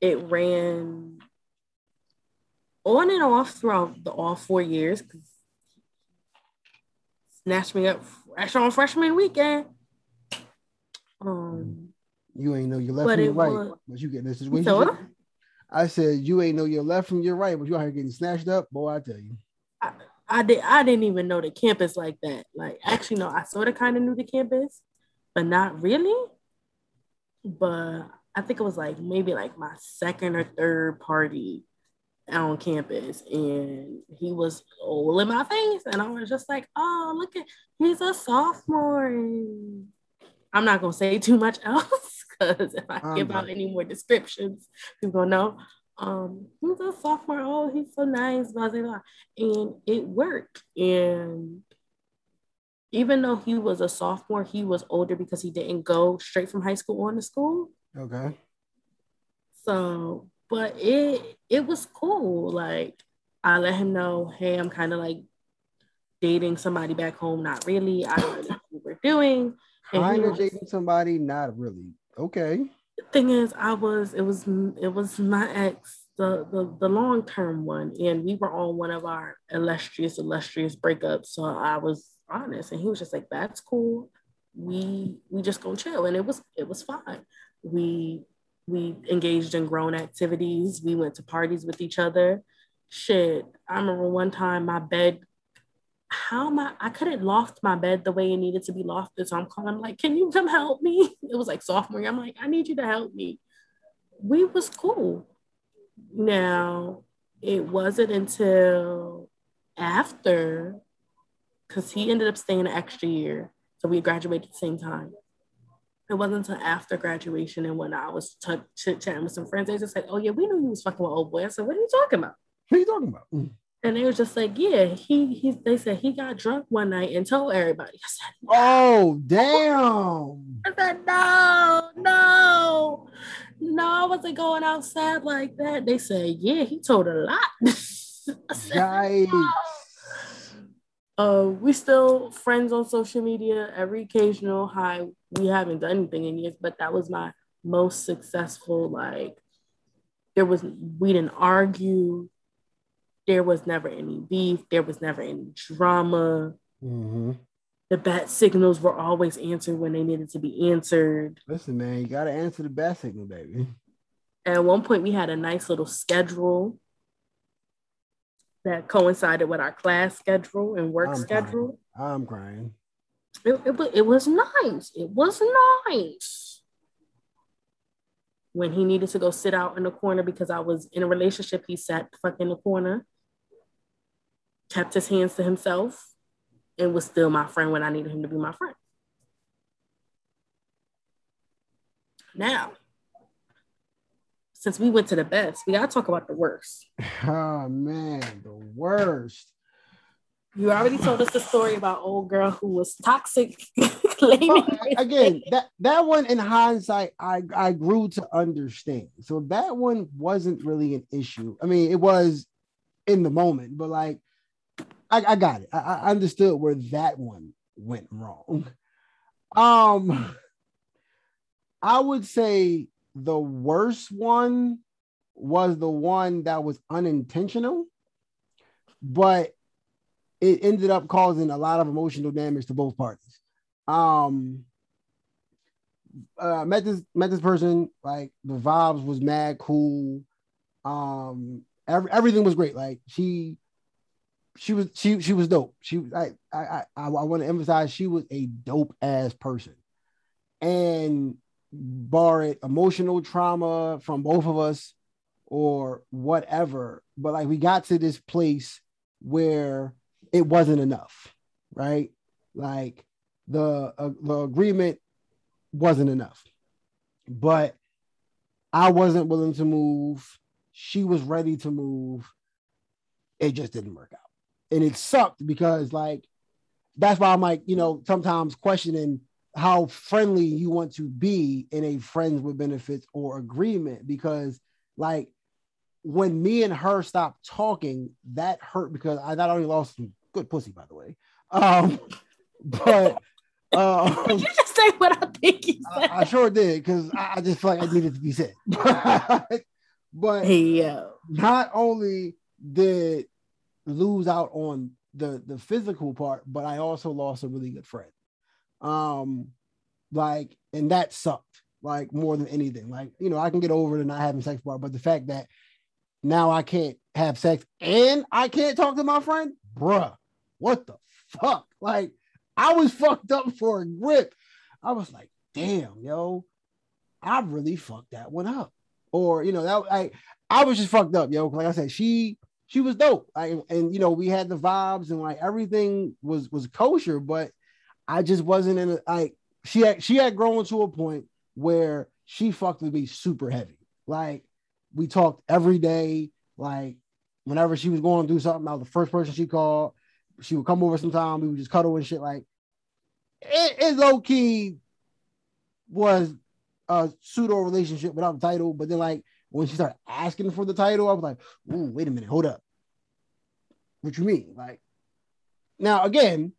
It ran on and off throughout the all four years because snatched me up fresh on freshman weekend. Um, you ain't know your left from your right, was, but you get this is when so, you. I said you ain't know your left from your right, but you out here getting snatched up, boy. I tell you. I, I did. I didn't even know the campus like that. Like, actually, no. I sort of kind of knew the campus, but not really. But I think it was like maybe like my second or third party on campus, and he was all in my face, and I was just like, "Oh, look at he's a sophomore." I'm not gonna say too much [laughs] else because if I um, give out any more descriptions, people gonna know. Um, he's a sophomore. Oh, he's so nice, blah blah blah, and it worked. And even though he was a sophomore, he was older because he didn't go straight from high school on to school. Okay. So, but it it was cool. Like I let him know, hey, I'm kind of like dating somebody back home. Not really. I don't know what we're doing. Kind of dating somebody, not really. Okay. The thing is, I was it was it was my ex, the the, the long term one, and we were on one of our illustrious illustrious breakups. So I was honest and he was just like that's cool we we just gonna chill and it was it was fine we we engaged in grown activities we went to parties with each other shit i remember one time my bed how I? I couldn't loft my bed the way it needed to be lofted. So I'm calling, I'm like, can you come help me? [laughs] It was like sophomore. year. I'm like, I need you to help me. We was cool. Now, it wasn't until after because he ended up staying an extra year. So we graduated at the same time. it wasn't until after graduation and when I was t- chit chatting with some friends, they just like, "Oh yeah, we knew he was fucking with old boy." I said, "What are you talking about?" What are you talking about? Mm. And they were just like, "Yeah, he he." They said he got drunk one night and told everybody. I said, no. "Oh damn!" I said, "No, no, no, I wasn't going outside like that." They said, "Yeah, he told a lot." [laughs] I said, Yikes. No. Uh, we still friends on social media. Every occasional hi. We haven't done anything in years, but that was my most successful. Like, there was we didn't argue. There was never any beef. There was never any drama. Mm-hmm. The bat signals were always answered when they needed to be answered. Listen, man, you gotta answer the bat signal, baby. At one point, we had a nice little schedule that coincided with our class schedule and work I'm schedule. Crying. I'm crying. It, it, it was nice. It was nice. When he needed to go sit out in the corner because I was in a relationship, he sat fuck in the corner, kept his hands to himself, and was still my friend when I needed him to be my friend. Now, since we went to the best, we gotta talk about the worst. [laughs] Oh man, the worst. You already told us the story about old girl who was toxic. [laughs] well, again, that that one in hindsight, I I grew to understand. So that one wasn't really an issue. I mean, it was in the moment, but like, I, I got it. I, I understood where that one went wrong. [laughs] Um, I would say the worst one was the one that was unintentional, but it ended up causing a lot of emotional damage to both parties. Um, uh, met this met this person like the vibes was mad cool. Um, every, everything was great. Like she, she was she she was dope. She I I I, I want to emphasize she was a dope ass person, and bar it emotional trauma from both of us or whatever. But like we got to this place where it wasn't enough, right? Like the uh, the agreement wasn't enough. But I wasn't willing to move. She was ready to move. It just didn't work out. And it sucked because like that's why I'm like, you know, sometimes questioning how friendly you want to be in a friends with benefits or agreement because like when me and her stopped talking that hurt because i not only lost some good pussy by the way um [laughs] but [laughs] uh you just say what i think you said. I, I sure did because I, I, just felt like i needed to be said. [laughs] But hey, not only did lose out on the the physical part but i also lost a really good friend um, like, and that sucked like more than anything. Like, you know, I can get over the not having sex part, but the fact that now I can't have sex and I can't talk to my friend, bruh, what the fuck? Like, I was [laughs] fucked up for a grip. I was like, damn, yo, I really fucked that one up. Or, you know, that I I was just fucked up, yo. Like I said, she she was dope. Like, and you know, we had the vibes and like everything was was kosher, but I just wasn't in a like she had she had grown to a point where she fucked with me super heavy. Like we talked every day. Like whenever she was going through something, I was the first person she called. She would come over sometime. We would just cuddle and shit. Like it, it low key was a pseudo relationship without the title. But then like when she started asking for the title, I was like, "Ooh, wait a minute, hold up. What you mean?" Like now again,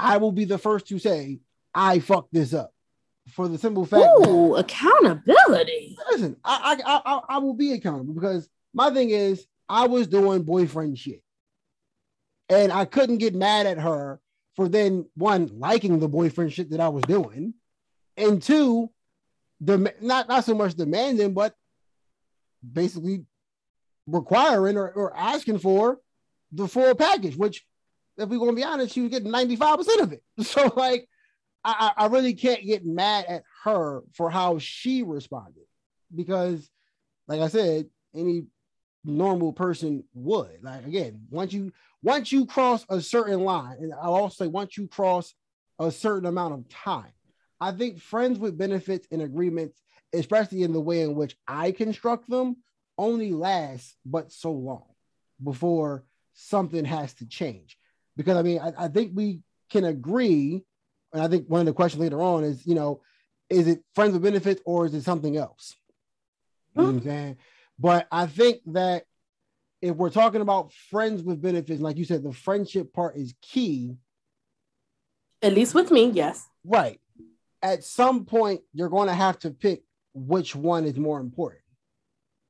I will be the first to say I fucked this up for the simple fact. Ooh, that, accountability. Listen, I, I I I will be accountable because my thing is I was doing boyfriend shit, and I couldn't get mad at her for then one liking the boyfriend shit that I was doing, and two, the not not so much demanding, but basically requiring or, or asking for the full package, which if we're gonna be honest, she was getting 95% of it. [laughs] So like I, I really can't get mad at her for how she responded because, like I said, any normal person would. Like again, once you once you cross a certain line, and I'll also say once you cross a certain amount of time, I think friends with benefits and agreements, especially in the way in which I construct them, only last but so long before something has to change. Because I mean, I, I think we can agree, and I think one of the questions later on is, you know, is it friends with benefits or is it something else? You know what I'm saying? But I think that if we're talking about friends with benefits, like you said, the friendship part is key. At least with me, yes. Right. At some point, you're going to have to pick which one is more important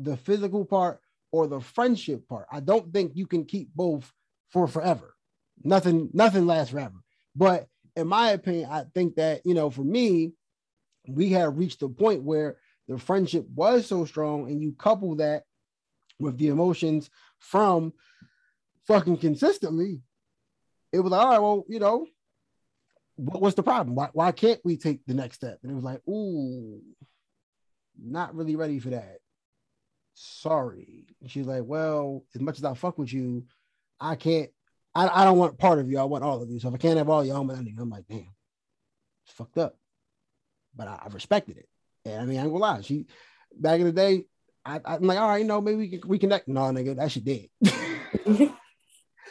the physical part or the friendship part. I don't think you can keep both for forever. Nothing, nothing lasts forever. But in my opinion, I think that, you know, for me, we had reached a point where the friendship was so strong, and you couple that with the emotions from fucking consistently, it was like, all right, well, you know, what was the problem? Why, why can't we take the next step? And it was like, ooh, not really ready for that. Sorry. And she's like, well, as much as I fuck with you, I can't, I, I don't want part of you. I want all of you. So if I can't have all you, I'm, I'm like, damn, it's fucked up. But I, I respected it. And I mean, I ain't gonna lie. She back in the day, I, am like, all right, you know, maybe we can reconnect. No, nigga, that shit dead. [laughs]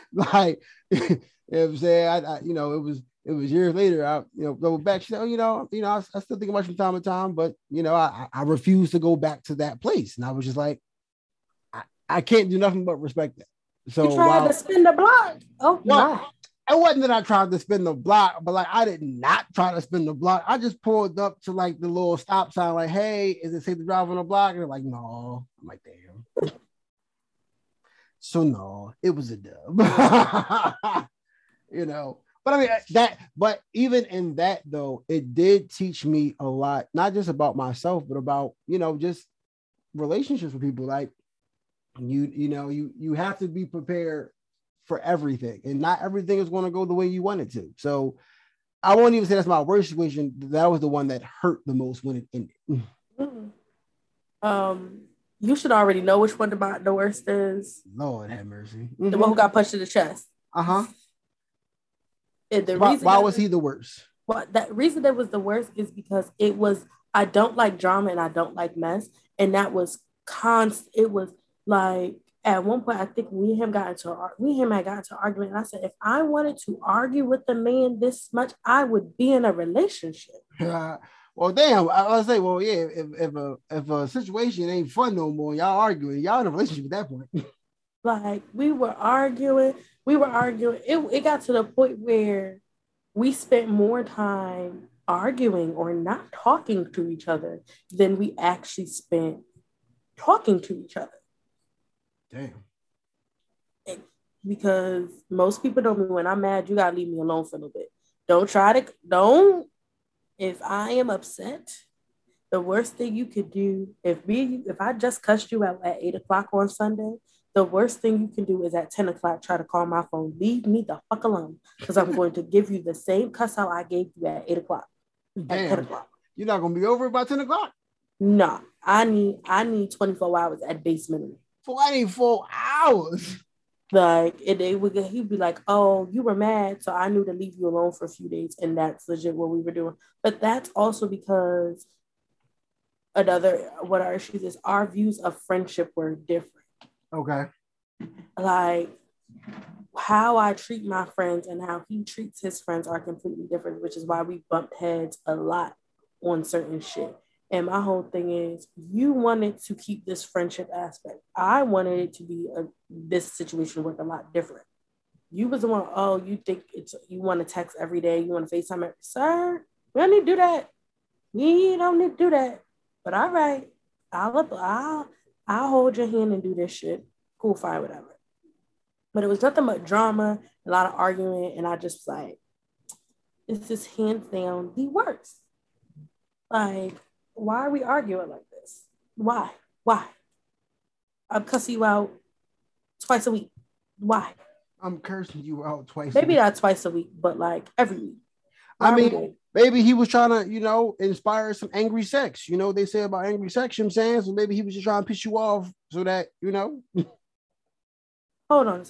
[laughs] like, [laughs] you know I'm saying? I, I, you know, it was it was years later. I, you know, go back. She said, oh, you know, you know, I, I, still think about you from time to time, but you know, I, I refuse to go back to that place. And I was just like, I, I can't do nothing but respect that. So you tried while, to spin the block. Oh, well, it wasn't that I tried to spin the block, but like I did not try to spin the block. I just pulled up to like the little stop sign, like, hey, is it safe to drive on the block? And they're like, no. I'm like, damn. so no, it was a dub. [laughs] you know, but I mean uh, that, but even in that though, it did teach me a lot, not just about myself, but about, you know, just relationships with people. Like you, you know, you you have to be prepared for everything, and not everything is going to go the way you want it to. So I won't even say that's my worst situation. That was the one that hurt the most when it ended. Mm-hmm. Um, you should already know which one the, the worst is. Lord have mercy. Mm-hmm. The one who got punched in the chest. Uh huh. The why, why was he the worst? Well, that reason that was the worst is because it was I don't like drama and I don't like mess, and that was constant. It was like at one point, I think we and him got into we and him had got into argument. And I said, if I wanted to argue with the man this much, I would be in a relationship. Uh, [laughs] well, damn, I was say, well, yeah, if, if a if a situation ain't fun no more, y'all arguing, y'all in a relationship at that point. [laughs] like we were arguing, we were arguing. It it got to the point where we spent more time arguing or not talking to each other than we actually spent talking to each other. Damn. Because most people don't know me when I'm mad, you gotta leave me alone for a little bit. Don't try to don't. If I am upset, the worst thing you could do if me if I just cussed you out at eight o'clock on Sunday, the worst thing you can do is at 10 o'clock try to call my phone. Leave me the fuck alone. Because I'm going to give you the same cuss out I gave you at 8 o'clock. Damn. At 10 o'clock. You're not gonna be over by 10 o'clock? No, I need I need 24 hours at base minimum. 24 hours. Like and they would he'd be like, Oh, you were mad, so I knew to leave you alone for a few days, and that's legit what we were doing. But that's also because another what our issues is our views of friendship were different. Okay. Like how I treat my friends and how he treats his friends are completely different, which is why we bumped heads a lot on certain shit. And my whole thing is, you wanted to keep this friendship aspect. I wanted it to be a this situation work a lot different. You was the one, oh, you think it's you want to text every day, you want to FaceTime every sir. We don't need to do that. We don't need to do that. But all right, I'll I'll I'll hold your hand and do this shit. Cool, fine, whatever. But it was nothing but drama, a lot of arguing, and I just like, this is hands down the worst. Like why are we arguing like this? Why? Why? I'm cussing you out twice a week. Why? I'm cursing you out twice. Maybe not twice a week, but like every week. Why I mean, maybe he was trying to, you know, inspire some angry sex. You know, they say about angry sex, you know I'm saying? So maybe he was just trying to piss you off so that, you know. Hold on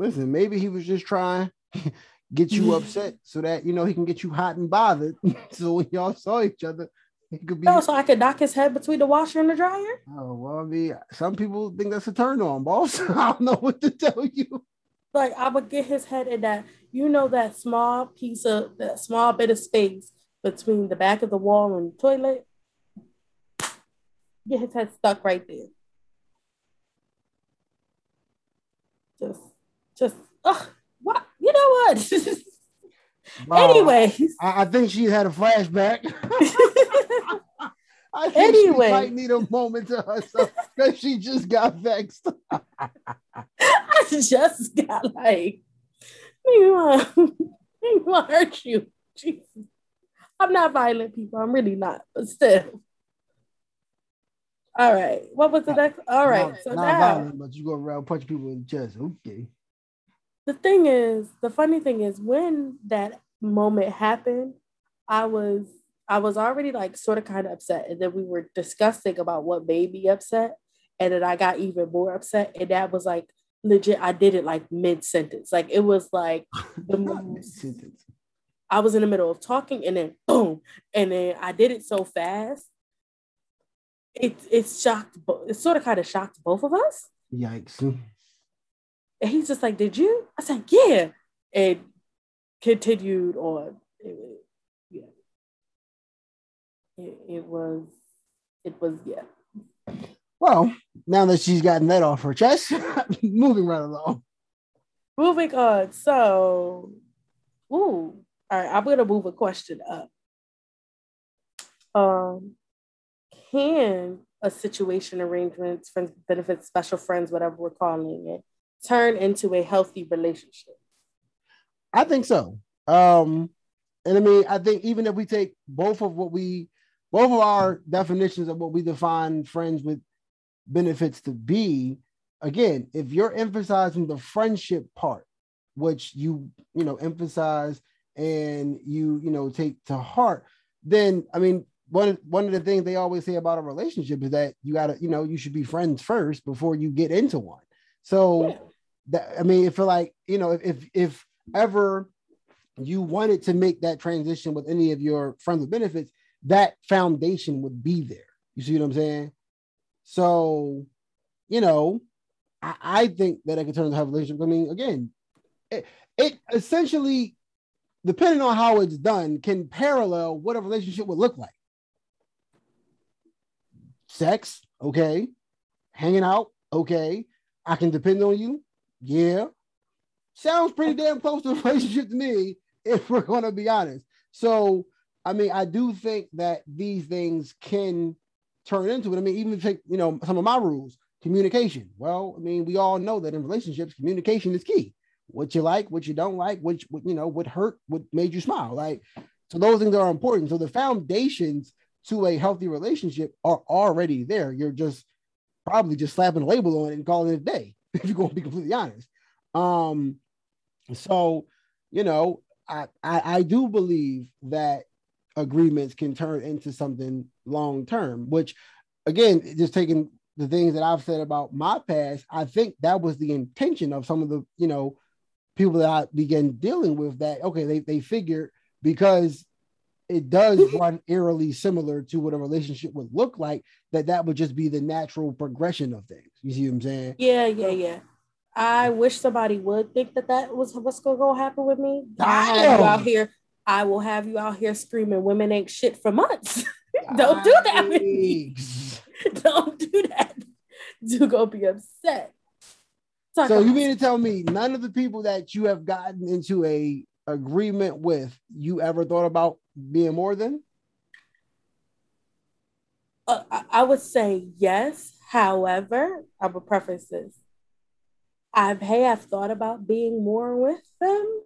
Listen, maybe he was just trying to [laughs] get you mm-hmm. upset so that you know he can get you hot and bothered. [laughs] so when y'all saw each other, he could be. Oh, so I could knock his head between the washer and the dryer. Oh well, I mean, some people think that's a turn on, boss. [laughs] I don't know what to tell you. Like I would get his head in that, you know, that small piece of that small bit of space between the back of the wall and the toilet. Get his head stuck right there. Just, just, ugh, what? You know what? [laughs] wow. Anyways, I, I, think she had a flashback. [laughs] I think anyway. she might need a moment to herself because she just got vexed. [laughs] I just got like, you want, uh, you want to hurt you. Jesus. I'm not violent, people. I'm really not, but still. All right. What was the uh, next? All right. Not, so not now, violent, but you go around punch people in the chest. Okay. The thing is, the funny thing is, when that moment happened, I was I was already like sort of kind of upset, and then we were discussing about what made me upset, and then I got even more upset, and that was like legit. I did it like mid sentence, like it was like [laughs] the most. I was in the middle of talking, and then boom, and then I did it so fast it it shocked it sort of kind of shocked both of us. Yikes. And he's just like, Did you? I said, Yeah. And continued on. It, yeah. It, it was it was yeah. Well, now that she's gotten that off her chest, [laughs] moving right along. Moving on. So, ooh, all right, I'm gonna move a question up. Um, can a situation, arrangements, friends, benefits, special friends, whatever we're calling it, turn into a healthy relationship? I think so. Um, and I mean, I think even if we take both of what we, both of our definitions of what we define friends with benefits to be, again, if you're emphasizing the friendship part, which you, you know, emphasize and you, you know, take to heart, then I mean, one one of the things they always say about a relationship is that you gotta, you know, you should be friends first before you get into one. So yeah. That I mean, if feel like, you know, if if ever you wanted to make that transition with any of your friends with benefits, that foundation would be there. You see what I'm saying? So, you know, I, I think that I could turn into a relationship. I mean, again, it, it essentially, depending on how it's done, can parallel what a relationship would look like sex, okay. Hanging out, okay. I can depend on you, yeah. Sounds pretty damn close to a [laughs] relationship to me, if we're going to be honest. So, I mean, I do think that these things can turn into it. I mean, even take, you know, some of my rules, communication. Well, I mean, we all know that in relationships, communication is key. What you like, what you don't like, which, what, you know, what hurt, what made you smile. Like, so those things are important. So the foundations to a healthy relationship are already there. You're just probably just slapping a label on it and calling it a day, [laughs] if you're going to be completely honest. Um, so you know, I, I I do believe that agreements can turn into something long term, which again, just taking the things that I've said about my past, I think that was the intention of some of the, you know, people that I began dealing with that okay, they they figured because it does mm-hmm. run eerily similar to what a relationship would look like, that that would just be the natural progression of things. You see what I'm saying? Yeah, yeah, yeah. I wish somebody would think that that was what's going to happen with me. I have you out here. I will have you out here screaming, "Women ain't shit" for months. [laughs] Don't do that with me. [laughs] Don't do that. You gonna be upset. Talk so you mean to tell me none of the people that you have gotten into a agreement with you ever thought about being more than? Uh, I would say yes. However, I would preface this. I've hey, I've thought about being more with them.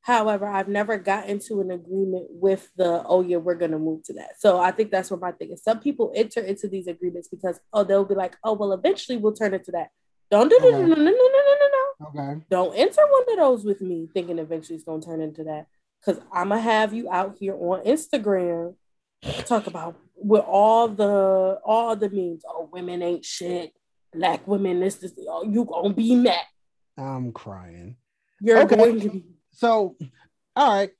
However, I've never got into an agreement with the, oh yeah, we're gonna move to that. So I think that's what my thing is. Some people enter into these agreements because oh, they'll be like, oh well, eventually we'll turn into that. Don't do okay. no, no, no, no, no, no, no. Okay. Don't enter one of those with me thinking eventually it's gonna turn into that. Cause I'ma have you out here on Instagram talk about with all the all the memes. Oh, women ain't shit. Black women, this is oh, you gonna be mad. I'm crying. You're okay. going to be. So, all right.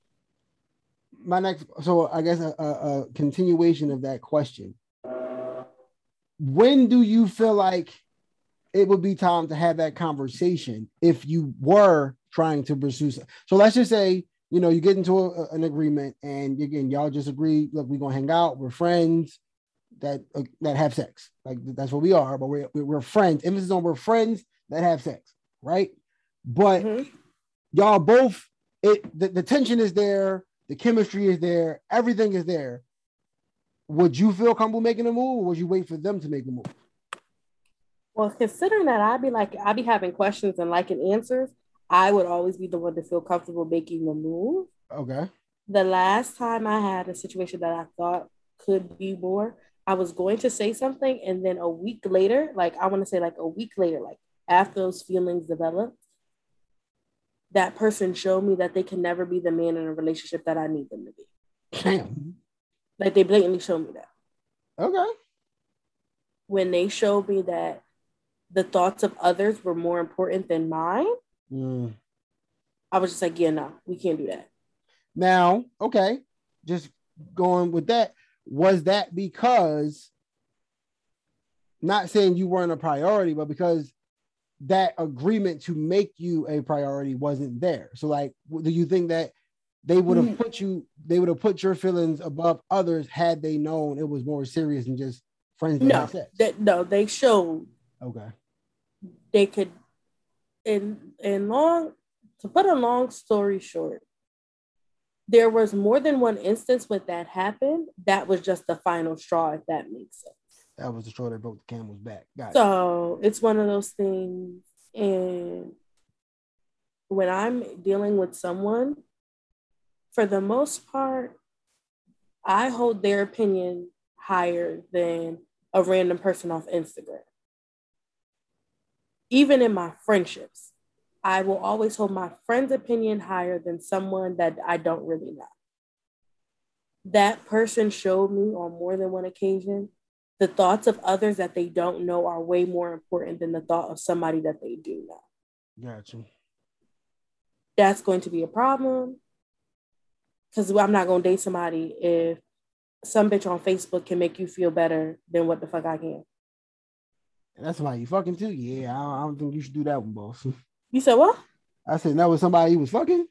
My next, so I guess a, a, a continuation of that question. When do you feel like it would be time to have that conversation if you were trying to pursue? So let's just say you know, you get into a, an agreement and again, y'all just agree, look, we're gonna hang out, we're friends that uh, that have sex. Like that's what we are, but we're we're friends. Emphasis on we're friends that have sex, right? But mm-hmm. y'all both it the, the tension is there, the chemistry is there, everything is there. Would you feel comfortable making a move, or would you wait for them to make a move? Well, considering that I'd be like I'd be having questions and liking answers, I would always be the one to feel comfortable making the move. Okay. The last time I had a situation that I thought could be more, I was going to say something, and then a week later, like I want to say like a week later, like after those feelings developed, that person showed me that they can never be the man in a relationship that I need them to be. Damn. Like they blatantly showed me that. Okay. When they showed me that the thoughts of others were more important than mine, Mm. I was just like, yeah, no, we can't do that. Now, okay, just going with that, was that because not saying you weren't a priority, but because that agreement to make you a priority wasn't there? So, like, do you think that they would have mm. put you, they would have put your feelings above others had they known it was more serious than just friends? No, that, no, they showed. Okay. They could in in long to put a long story short, there was more than one instance when that happened. That was just the final straw, if that makes sense. That was the straw that broke the camel's back. Got so it. it's one of those things. And when I'm dealing with someone, for the most part, I hold their opinion higher than a random person off Instagram even in my friendships, I will always hold my friend's opinion higher than someone that I don't really know. That person showed me on more than one occasion the thoughts of others that they don't know are way more important than the thought of somebody that they do know. Gotcha. That's going to be a problem because I'm not going to date somebody if some bitch on Facebook can make you feel better than what the fuck I can. That's why you fucking too. Yeah, I don't, think you should do that one, boss. You said what? I said that was somebody he was fucking.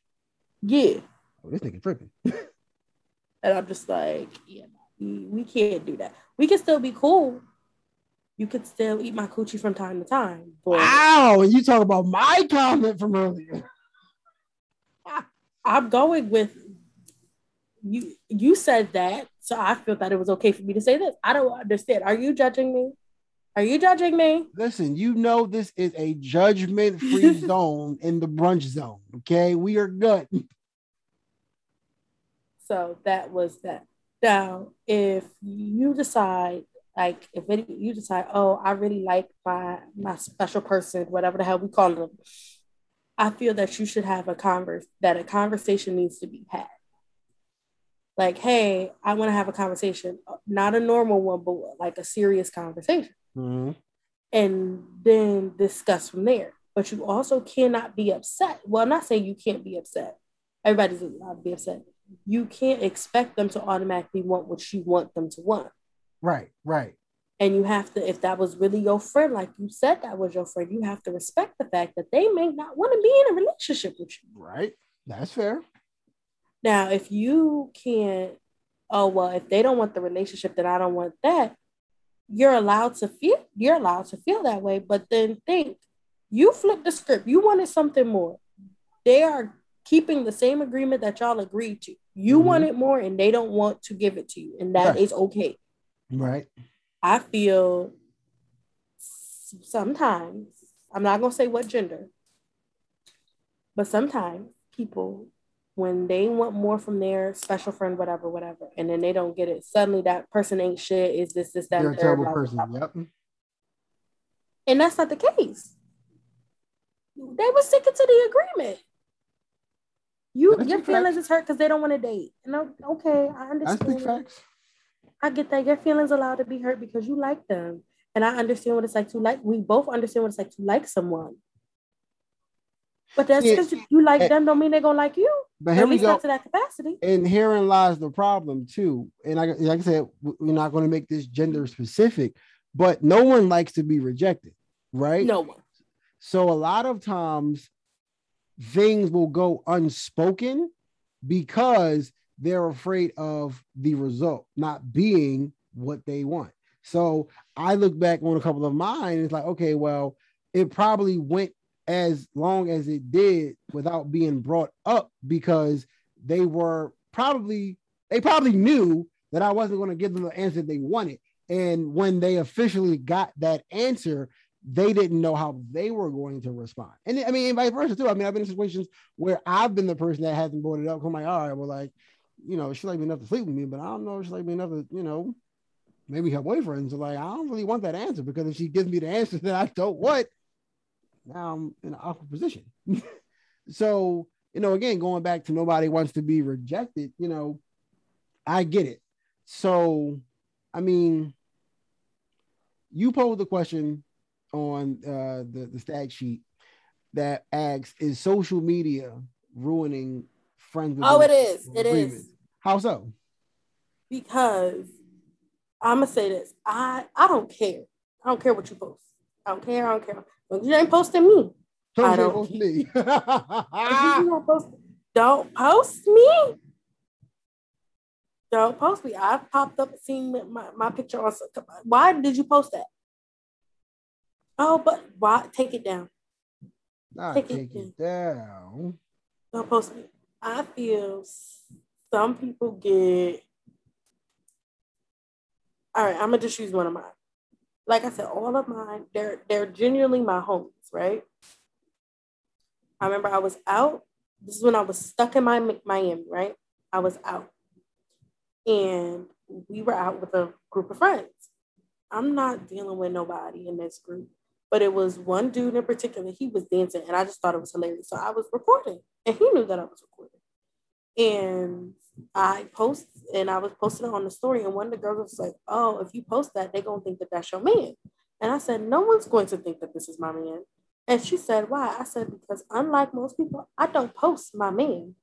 Yeah. Oh, this nigga tripping. [laughs] and I'm just like, yeah, we, we can't do that. We can still be cool. You could still eat my coochie from time to time. But wow, and you talk about my comment from earlier. [laughs] I'm going with you. You said that, so I feel that it was okay for me to say this. I don't understand. Are you judging me? Are you judging me? Listen, you know this is a judgment free [laughs] zone in the brunch zone. Okay, we are good. So that was that. Now, if you decide, like, if it, you decide, oh, I really like my my special person, whatever the hell we call them, I feel that you should have a converse that a conversation needs to be had. Like, hey, I want to have a conversation, not a normal one, but like a serious conversation mm-hmm. and then discuss from there. But you also cannot be upset. Well, I'm not saying you can't be upset. Everybody's allowed to be upset. You can't expect them to automatically want what you want them to want. Right, right. And you have to, if that was really your friend, like you said that was your friend, you have to respect the fact that they may not want to be in a relationship with you. Right. That's fair. Now, if you can't, oh, well, if they don't want the relationship, then I don't want that you're allowed to feel you're allowed to feel that way but then think you flip the script. You wanted something more. They are keeping the same agreement that y'all agreed to. You mm-hmm. want it more and they don't want to give it to you and that right. is okay. Right. I feel sometimes i'm not going to say what gender but sometimes people when they want more from their special friend, whatever, whatever, and then they don't get it, suddenly that person ain't shit. Is this, this, that? They're a terrible person. Yep. And that's not the case. They were sticking to the agreement. You that's your feelings facts. is hurt because they don't want to date. And okay, I understand. That's facts. I get that your feelings allowed to be hurt because you like them. And I understand what it's like to like, we both understand what it's like to like someone. But that's because you like them don't mean they're gonna like you. But here we go to that capacity. And herein lies the problem too. And I, like I said, we're not going to make this gender specific, but no one likes to be rejected, right? No one. So a lot of times things will go unspoken because they're afraid of the result not being what they want. So I look back on a couple of mine. It's like, okay, well, it probably went as long as it did without being brought up because they were probably they probably knew that I wasn't going to give them the answer they wanted. And when they officially got that answer, they didn't know how they were going to respond. And I mean, and vice versa too. I mean, I've been in situations where I've been the person that hasn't brought it up. I'm like, all right, well, like, you know, she like me enough to sleep with me, but I don't know she like me enough to, you know, maybe her boyfriends like, I don't really want that answer because if she gives me the answer [laughs] that I don't want, now I'm in an awkward position. [laughs] so, you know, again, going back to nobody wants to be rejected, you know, I get it. So, I mean, you posed the question on uh, the, the stag sheet that asks, is social media ruining friends Oh, it is. It is. How so? Because I'm gonna say this. I I don't care. I don't care what you post. I don't care. I don't care. But you ain't posting me. Don't I don't post me. don't, [laughs] post, don't post me. Don't post me. I've popped up seeing my, my picture on. Why did you post that? Oh, but why? Take it down. Not take, take it, down. down. Don't post me. I feel some people get. All right, I'm gonna just use one of mine like I said, all of mine, they're they're genuinely my homies, right? I remember I was out. This is when I was stuck in my Miami, right? I was out, and we were out with a group of friends. I'm not dealing with nobody in this group, but it was one dude in particular. He was dancing, and I just thought it was hilarious. So I was recording, and he knew that I was recording. And I post and I was posting it on the story, and one of the girls was like, "Oh, if you post that, they're gonna think that that's your man." And I said, "No one's going to think that this is my man." And she said, "Why?" I said, "Because unlike most people, I don't post my man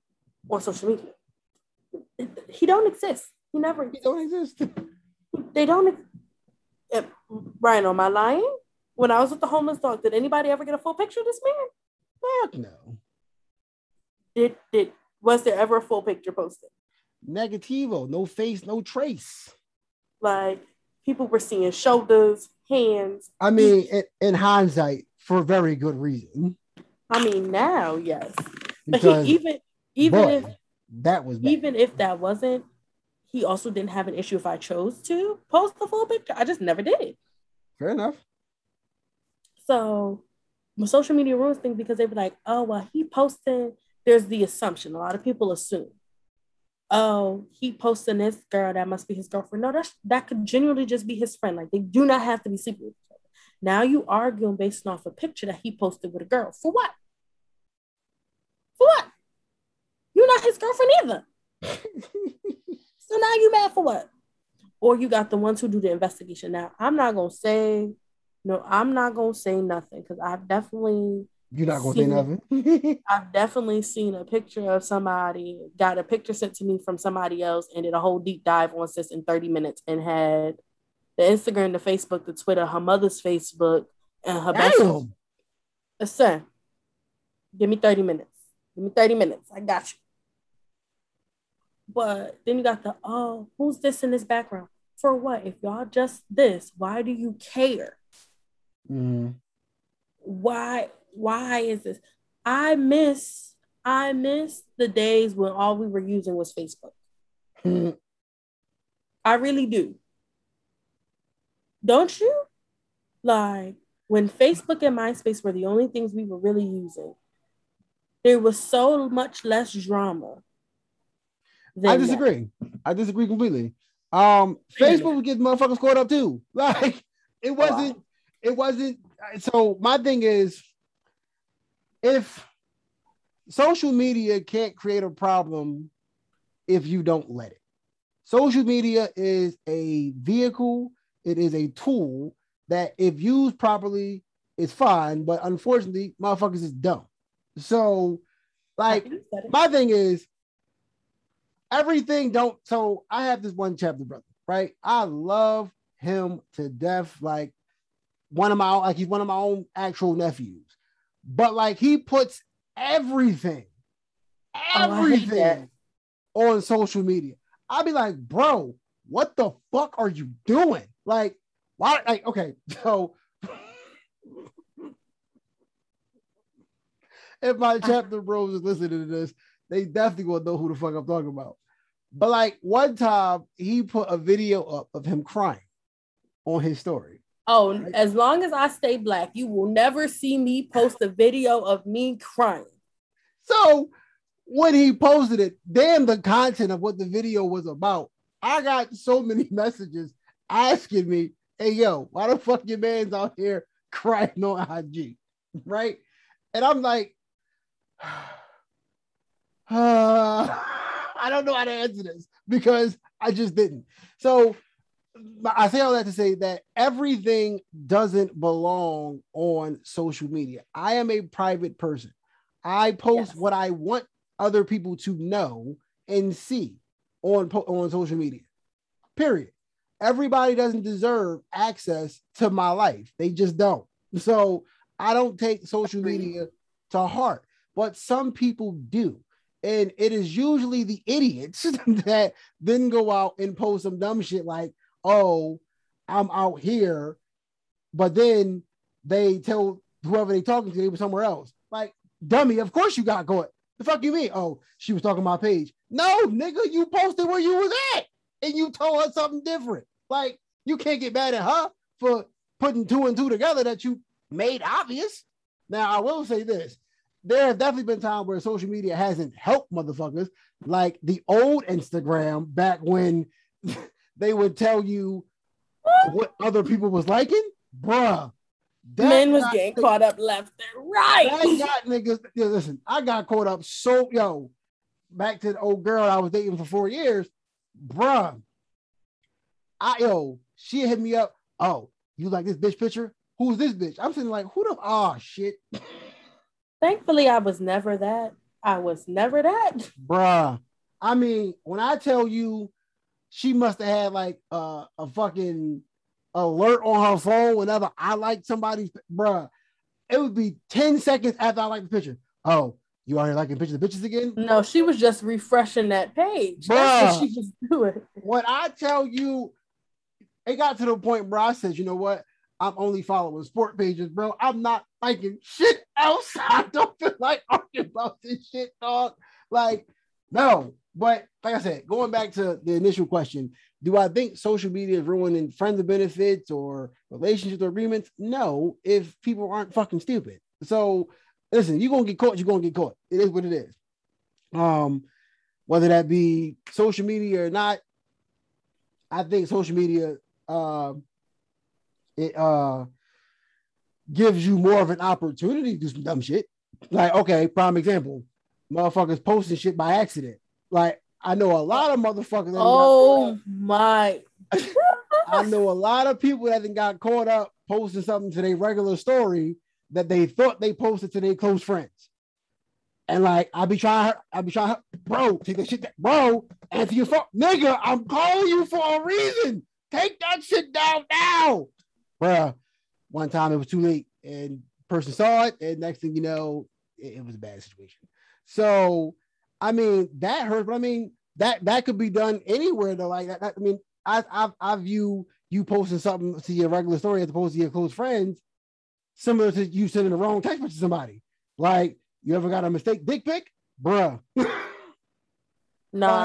on social media. He don't exist. He never. He don't exist. [laughs] They don't. If, Ryan, am I lying? When I was with the homeless dog, did anybody ever get a full picture of this man? Fuck no. Did did was there ever a full picture posted? Negativo, no face, no trace. Like people were seeing shoulders, hands. I mean, in, in hindsight, for a very good reason. I mean, now, yes. Because, but he, even even boy, if that was bad. even if that wasn't, he also didn't have an issue if I chose to post the full picture. I just never did. Fair enough. So, my social media rules thing because they were like, "Oh, well, he posted." There's the assumption. A lot of people assume oh, he posting this girl, that must be his girlfriend. No, that's that could genuinely just be his friend. Like they do not have to be sleeping with each other. Now you arguing based off a picture that he posted with a girl. For what? For what? You're not his girlfriend either. [laughs] so now you mad for what? Or you got the ones who do the investigation. Now I'm not gonna say no, I'm not gonna say nothing because I've definitely you're not gonna say nothing. I've definitely seen a picture of somebody, got a picture sent to me from somebody else, and did a whole deep dive on sis in 30 minutes and had the Instagram, the Facebook, the Twitter, her mother's Facebook, and her best friend. Listen, give me 30 minutes. Give me 30 minutes. I got you. But then you got the oh, who's this in this background? For what? If y'all just this, why do you care? Mm. Why why is this? I miss I miss the days when all we were using was Facebook. Mm-hmm. I really do. Don't you? Like when Facebook and MySpace were the only things we were really using, there was so much less drama. I disagree. That. I disagree completely. Um, Facebook would get motherfuckers caught up too. [laughs] Like it wasn't. It wasn't. So my thing is, if social media can't create a problem if you don't let it. Social media is a vehicle, it is a tool that, if used properly, is fine. But unfortunately, motherfuckers is dumb. So, like, my thing is everything don't. So I have this one chapter brother, right? I love him to death. Like one of my like he's one of my own actual nephews, but like he puts everything, oh, everything oh, on social media. I'd be like, bro, what the fuck are you doing? Like, why? Like, okay, [laughs] so if my [laughs] chapter bros is listening to this, they definitely gonna know who the fuck I'm talking about. But like one time, he put a video up of him crying on his story. Oh, right? as long as I stay black, you will never see me post a video of me crying. So when he posted it, damn the content of what the video was about. I got so many [laughs] messages asking me, hey yo, why the fuck your man's out here crying on IG? Right? And I'm like, uh, [sighs] [sighs] I don't know how to answer this because I just didn't. So I say all that to say that everything doesn't belong on social media. I am a private person. I post yes. what I want other people to know and see on on social media. Period. Everybody doesn't deserve access to my life. They just don't. So I don't take social media to heart, but some people do. And it is usually the idiots [laughs] that then go out and post some dumb shit like, oh, I'm out here, but then they tell whoever they talking to they were somewhere else. Like, dummy, of course you got caught. The fuck you mean? Oh, she was talking my page. No, nigga, you posted where you was at and you told her something different. Like, you can't get mad at her for putting two and two together that you made obvious. Now, I will say this. There have definitely been times where social media hasn't helped motherfuckers, like the old Instagram back when [laughs] they would tell you what other people was liking, bruh. Men was getting niggas, caught up left and right. I got niggas. Listen, I got caught up so yo. Back to the old girl I was dating for four years, bruh. I yo, she hit me up. Oh, you like this bitch picture? Who's this bitch? I'm sitting like, who the oh shit. Thankfully, I was never that. I was never that. Bruh. I mean, when I tell you she must have had like uh, a fucking alert on her phone whenever I like somebody's bruh. It would be 10 seconds after I like the picture. Oh, you are here liking pictures of bitches again? No, she was just refreshing that page. Bruh, she was doing. When I tell you, it got to the point where I said, you know what? I'm only following sport pages, bro. I'm not liking shit else. I don't feel like arguing about this shit, dog. Like, no, but like I said, going back to the initial question, do I think social media is ruining friends benefits or relationships or agreements? No, if people aren't fucking stupid. So listen, you're gonna get caught, you're gonna get caught. It is what it is. Um, whether that be social media or not, I think social media uh, it uh gives you more of an opportunity to do some dumb shit. Like, okay, prime example, motherfuckers posting shit by accident. Like I know a lot of motherfuckers. oh my! [laughs] I know a lot of people that got caught up posting something to their regular story that they thought they posted to their close friends. And like I be trying, I be trying, bro, take that shit, down. bro, answer your phone, nigga. I'm calling you for a reason. Take that shit down now, bro. One time it was too late, and person saw it, and next thing you know, it, it was a bad situation. So I mean, that hurts, but I mean, that that could be done anywhere though. Like that, I mean, I, I I view you posting something to your regular story as opposed to your close friends, similar to you sending the wrong text message to somebody. Like, you ever got a mistake dick pic, bruh? no,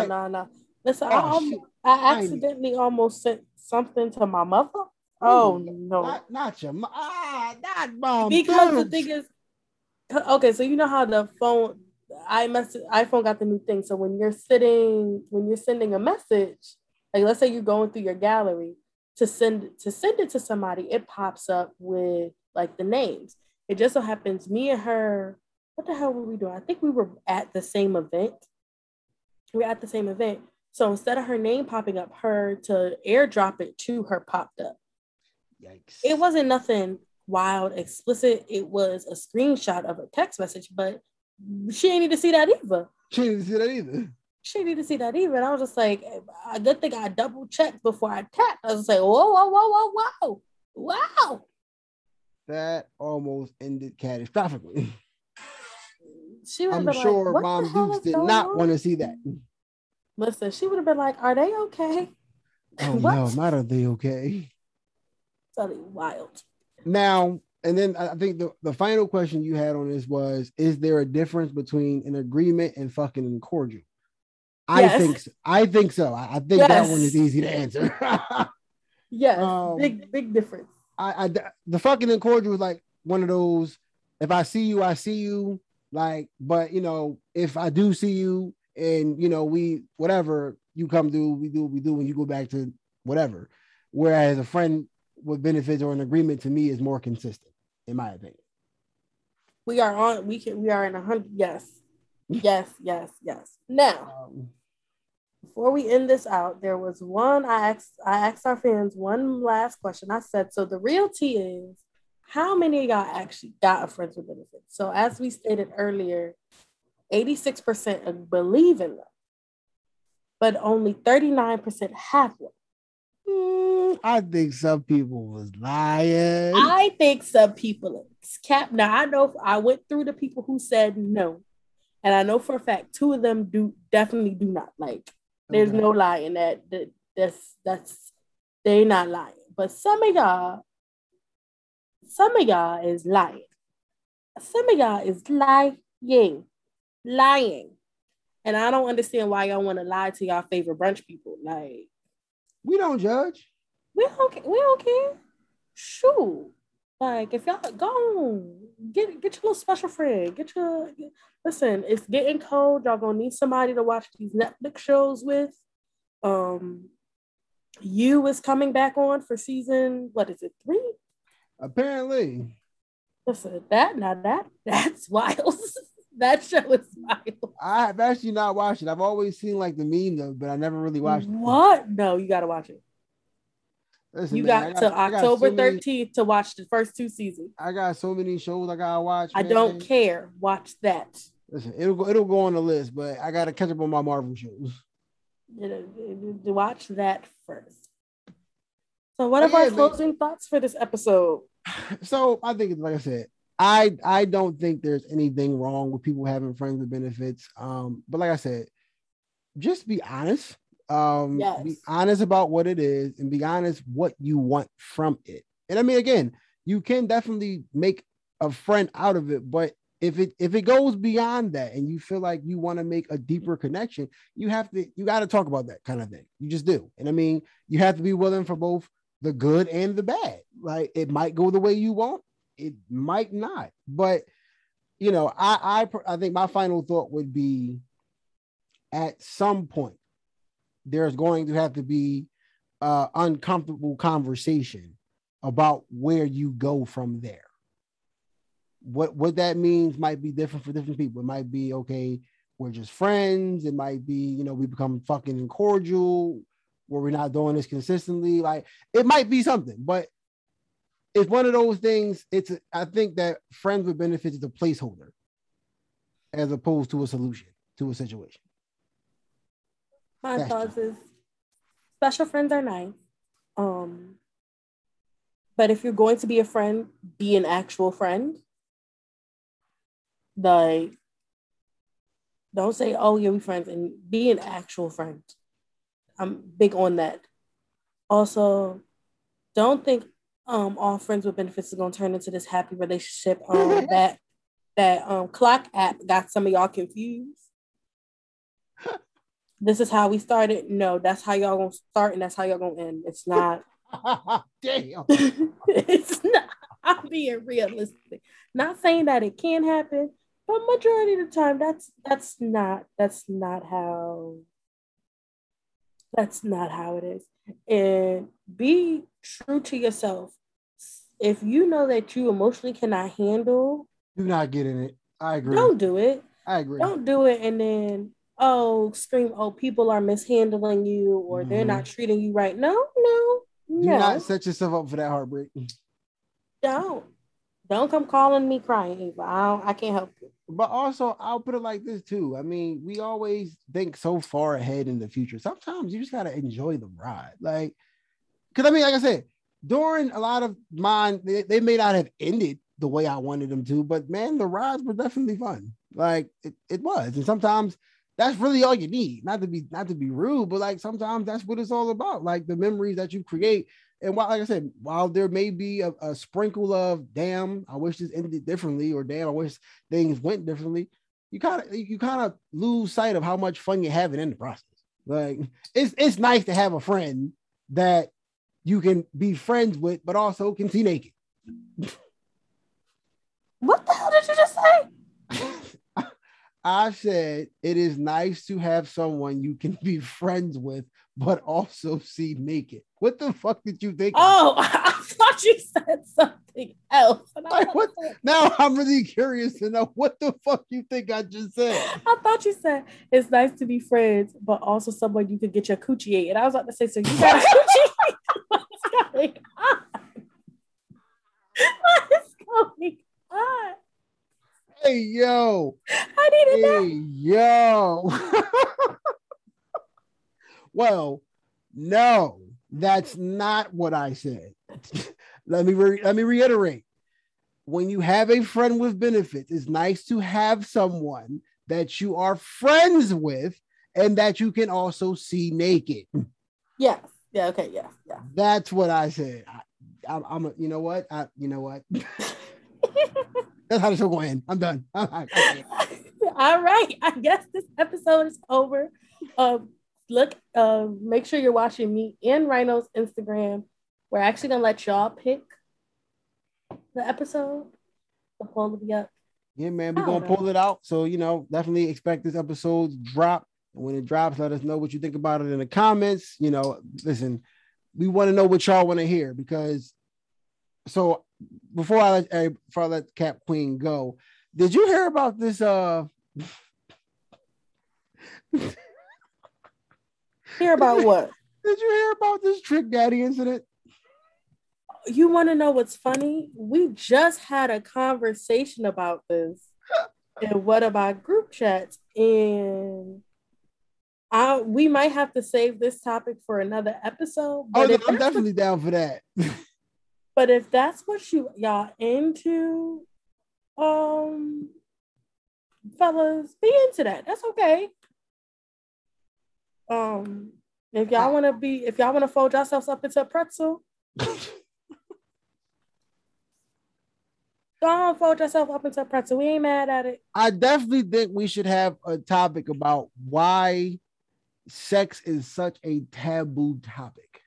no, no. Listen, oh, I, I accidentally almost sent something to my mother. Oh no, not, not your ah, not mom. Because the thing is, okay, so you know how the phone I mess iPhone got the new thing. So when you're sitting, when you're sending a message, like let's say you're going through your gallery to send to send it to somebody, it pops up with like the names. It just so happens me and her, what the hell were we doing? I think we were at the same event. We are at the same event. So instead of her name popping up, her to airdrop it to her popped up. Yikes. It wasn't nothing wild, explicit. It was a screenshot of a text message, but she ain't need to see that either. She didn't see that either. She didn't need to see that either. And I was just like, I good thing I double checked before I tapped. I was like, whoa, whoa, whoa, whoa, whoa, wow. That almost ended catastrophically. She would I'm have been sure like, Mom Dukes did not on? want to see that. Listen, she would have been like, are they okay? Oh [laughs] no, not are they okay? Totally wild. Now, and then I think the, the final question you had on this was Is there a difference between an agreement and fucking and cordial? I Yes. think so. I think so. I, I think that one is easy to answer. [laughs] Yes, Um, big, big difference. I the fucking and cordial is like one of those if I see you, I see you. Like, but you know, if I do see you and you know, we whatever you come do, we do what we do, and you go back to whatever. Whereas a friend with benefits or an agreement to me is more consistent, in my opinion. We are on, we can, we are in a hundred. Yes, yes, yes, yes. Now, Um, before we end this out, there was one I asked I asked our fans one last question. I said, so the real tea is how many of y'all actually got a friends with benefits? So as we stated earlier, 86% believe in them, but only 39% have one. Mm, I think some people was lying. I think some people it's cap. Now I know I went through the people who said no, and I know for a fact two of them do definitely do not like. There's Okay. no lie in that. that that's that's they not lying. But some of y'all, some of y'all is lying. Some of y'all is lying, lying, and I don't understand why y'all want to lie to y'all favorite brunch people. Like we don't judge. we don't we don't care. Shoot. Like if y'all go on, get get your little special friend. Get your get- listen, it's getting cold. Y'all gonna need somebody to watch these Netflix shows with. Um you is coming back on for season what is it three? Apparently, Listen, that now that [laughs] that's wild. [laughs] that show is wild. I have actually not watched it. I've always seen like the meme though, but I never really watched it. What? No, you gotta watch it. Listen, You man, I got to I got October so many- 13th to watch the first two seasons. I got so many shows I gotta watch. I man. don't care. Watch that. Listen, it'll go, it'll go on the list, but I gotta catch up on my Marvel shows. you know, watch that first. So, what are our man. closing thoughts for this episode? [sighs] So I think, like I said, I I don't think there's anything wrong with people having friends with benefits. Um, but like I said, just be honest. Um, Yes. be honest about what it is, and be honest what you want from it. And I mean, again, you can definitely make a friend out of it, but if it if it goes beyond that and you feel like you want to make a deeper connection you have to you got to talk about that kind of thing you just do and i mean you have to be willing for both the good and the bad like it might go the way you want it might not but you know i i i think my final thought would be at some point there's going to have to be uh uncomfortable conversation about where you go from there what what that means might be different for different people. It might be okay, we're just friends. It might be, you know, we become fucking cordial where we're not doing this consistently. Like it might be something, but it's one of those things. It's I think that friends with benefits is a placeholder as opposed to a solution to a situation. My That's thoughts is special friends are nice. Um, but if you're going to be a friend, be an actual friend. Like, don't say, "Oh, yeah, we friends," and be an actual friend. I'm big on that. Also, don't think um all friends with benefits is gonna turn into this happy relationship. Um, [laughs] that that um clock app got some of y'all confused. [laughs] This is how we started. No, that's how y'all gonna start, and that's how y'all gonna end. It's not. [laughs] Damn. it's not. I'm being realistic. Not saying that it can happen, but majority of the time, that's that's not that's not how. That's not how it is. And be true to yourself. If you know that you emotionally cannot handle, Do not get in it. I agree. don't do it. I agree. Don't do it and then oh scream oh people are mishandling you or they're Mhm. not treating you right. No, no, no. Do no. not set yourself up for that heartbreak. don't. Don't come calling me crying. Ava. I don't, I can't help you. but also I'll put it like this too. I mean, we always think so far ahead in the future. Sometimes you just gotta enjoy the ride. Like, because I mean, like I said, during a lot of mine, they, they, may not have ended the way I wanted them to, but man, the rides were definitely fun. Like it, it was. And sometimes that's really all you need. Not to be not to be rude, but like sometimes that's what it's all about. Like the memories that you create. And while, like I said, while there may be a, a sprinkle of damn, I wish this ended differently, or damn, I wish things went differently, you kind of you kind of lose sight of how much fun you're having in the process. Like it's it's nice to have a friend that you can be friends with, but also can see naked. What the hell did you just say? [laughs] I said it is nice to have someone you can be friends with, but also see naked. What the fuck did you think? Oh, [laughs] [laughs] thought you said something else. Like, what? Now I'm really curious to know what the fuck you think I just said. I thought you said it's nice to be friends, but also someone you could get your coochie ate. And I was about to say, so you got a coochie? [laughs] What's going on? What is going on? Hey yo. I needed hey, Yo. [laughs] well, no, that's not what I said. [laughs] let me re- let me reiterate. When you have a friend with benefits, it's nice to have someone that you are friends with and that you can also see naked. Yes. Yeah. Okay. Yeah. Yeah. That's what I said. I, am a, you know what? I, you know what? [laughs] That's how the show going to end. [laughs] I'm done. All right. I guess this episode is over. Um, look, uh, make sure you're watching me and Rhino's Instagram. We're actually gonna let y'all pick the episode. The poll will be up. Yeah, man, we're gonna know. pull it out. So you know, definitely expect this episode to drop. And when it drops, let us know what you think about it in the comments. You know, listen, we want to know what y'all want to hear because so before I let before I let Cap Queen go, did you hear about this uh Hear about what? [laughs] Did you hear about this Trick Daddy incident? You want to know what's funny? We just had a conversation about this and what about group chats, and I we might have to save this topic for another episode. oh, no, I'm definitely the, down for that. but if that's what you y'all into, um, fellas, be into that. That's okay. Um, if y'all want to be, if y'all want to fold yourselves up into a pretzel, [laughs] don't fold yourself up into a pretzel. We ain't mad at it. I definitely think we should have a topic about why sex is such a taboo topic.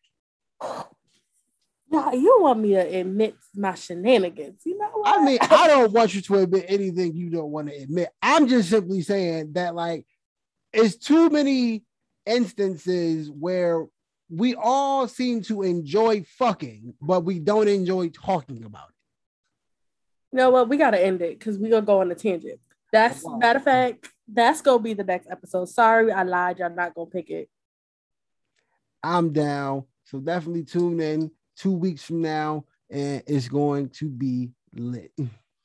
Now you want me to admit my shenanigans. You know what? I mean, I don't want you to admit anything you don't want to admit. I'm just simply saying that like it's too many instances where we all seem to enjoy fucking, but we don't enjoy talking about it. You know what? We gotta end it because we're gonna go on a tangent. That's wow. matter of fact, that's gonna be the next episode. Sorry, I lied. Y'all not gonna pick it. I'm down. So definitely tune in two weeks from now, and it's going to be lit.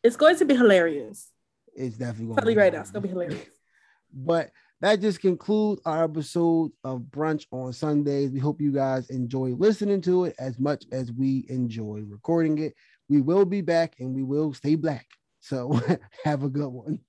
It's going to be hilarious. It's definitely going to be right now. It's gonna be hilarious. [laughs] but that just concludes our episode of Brunch on Sundays. We hope you guys enjoy listening to it as much as we enjoy recording it. We will be back and we will stay black. So [laughs] have a good one.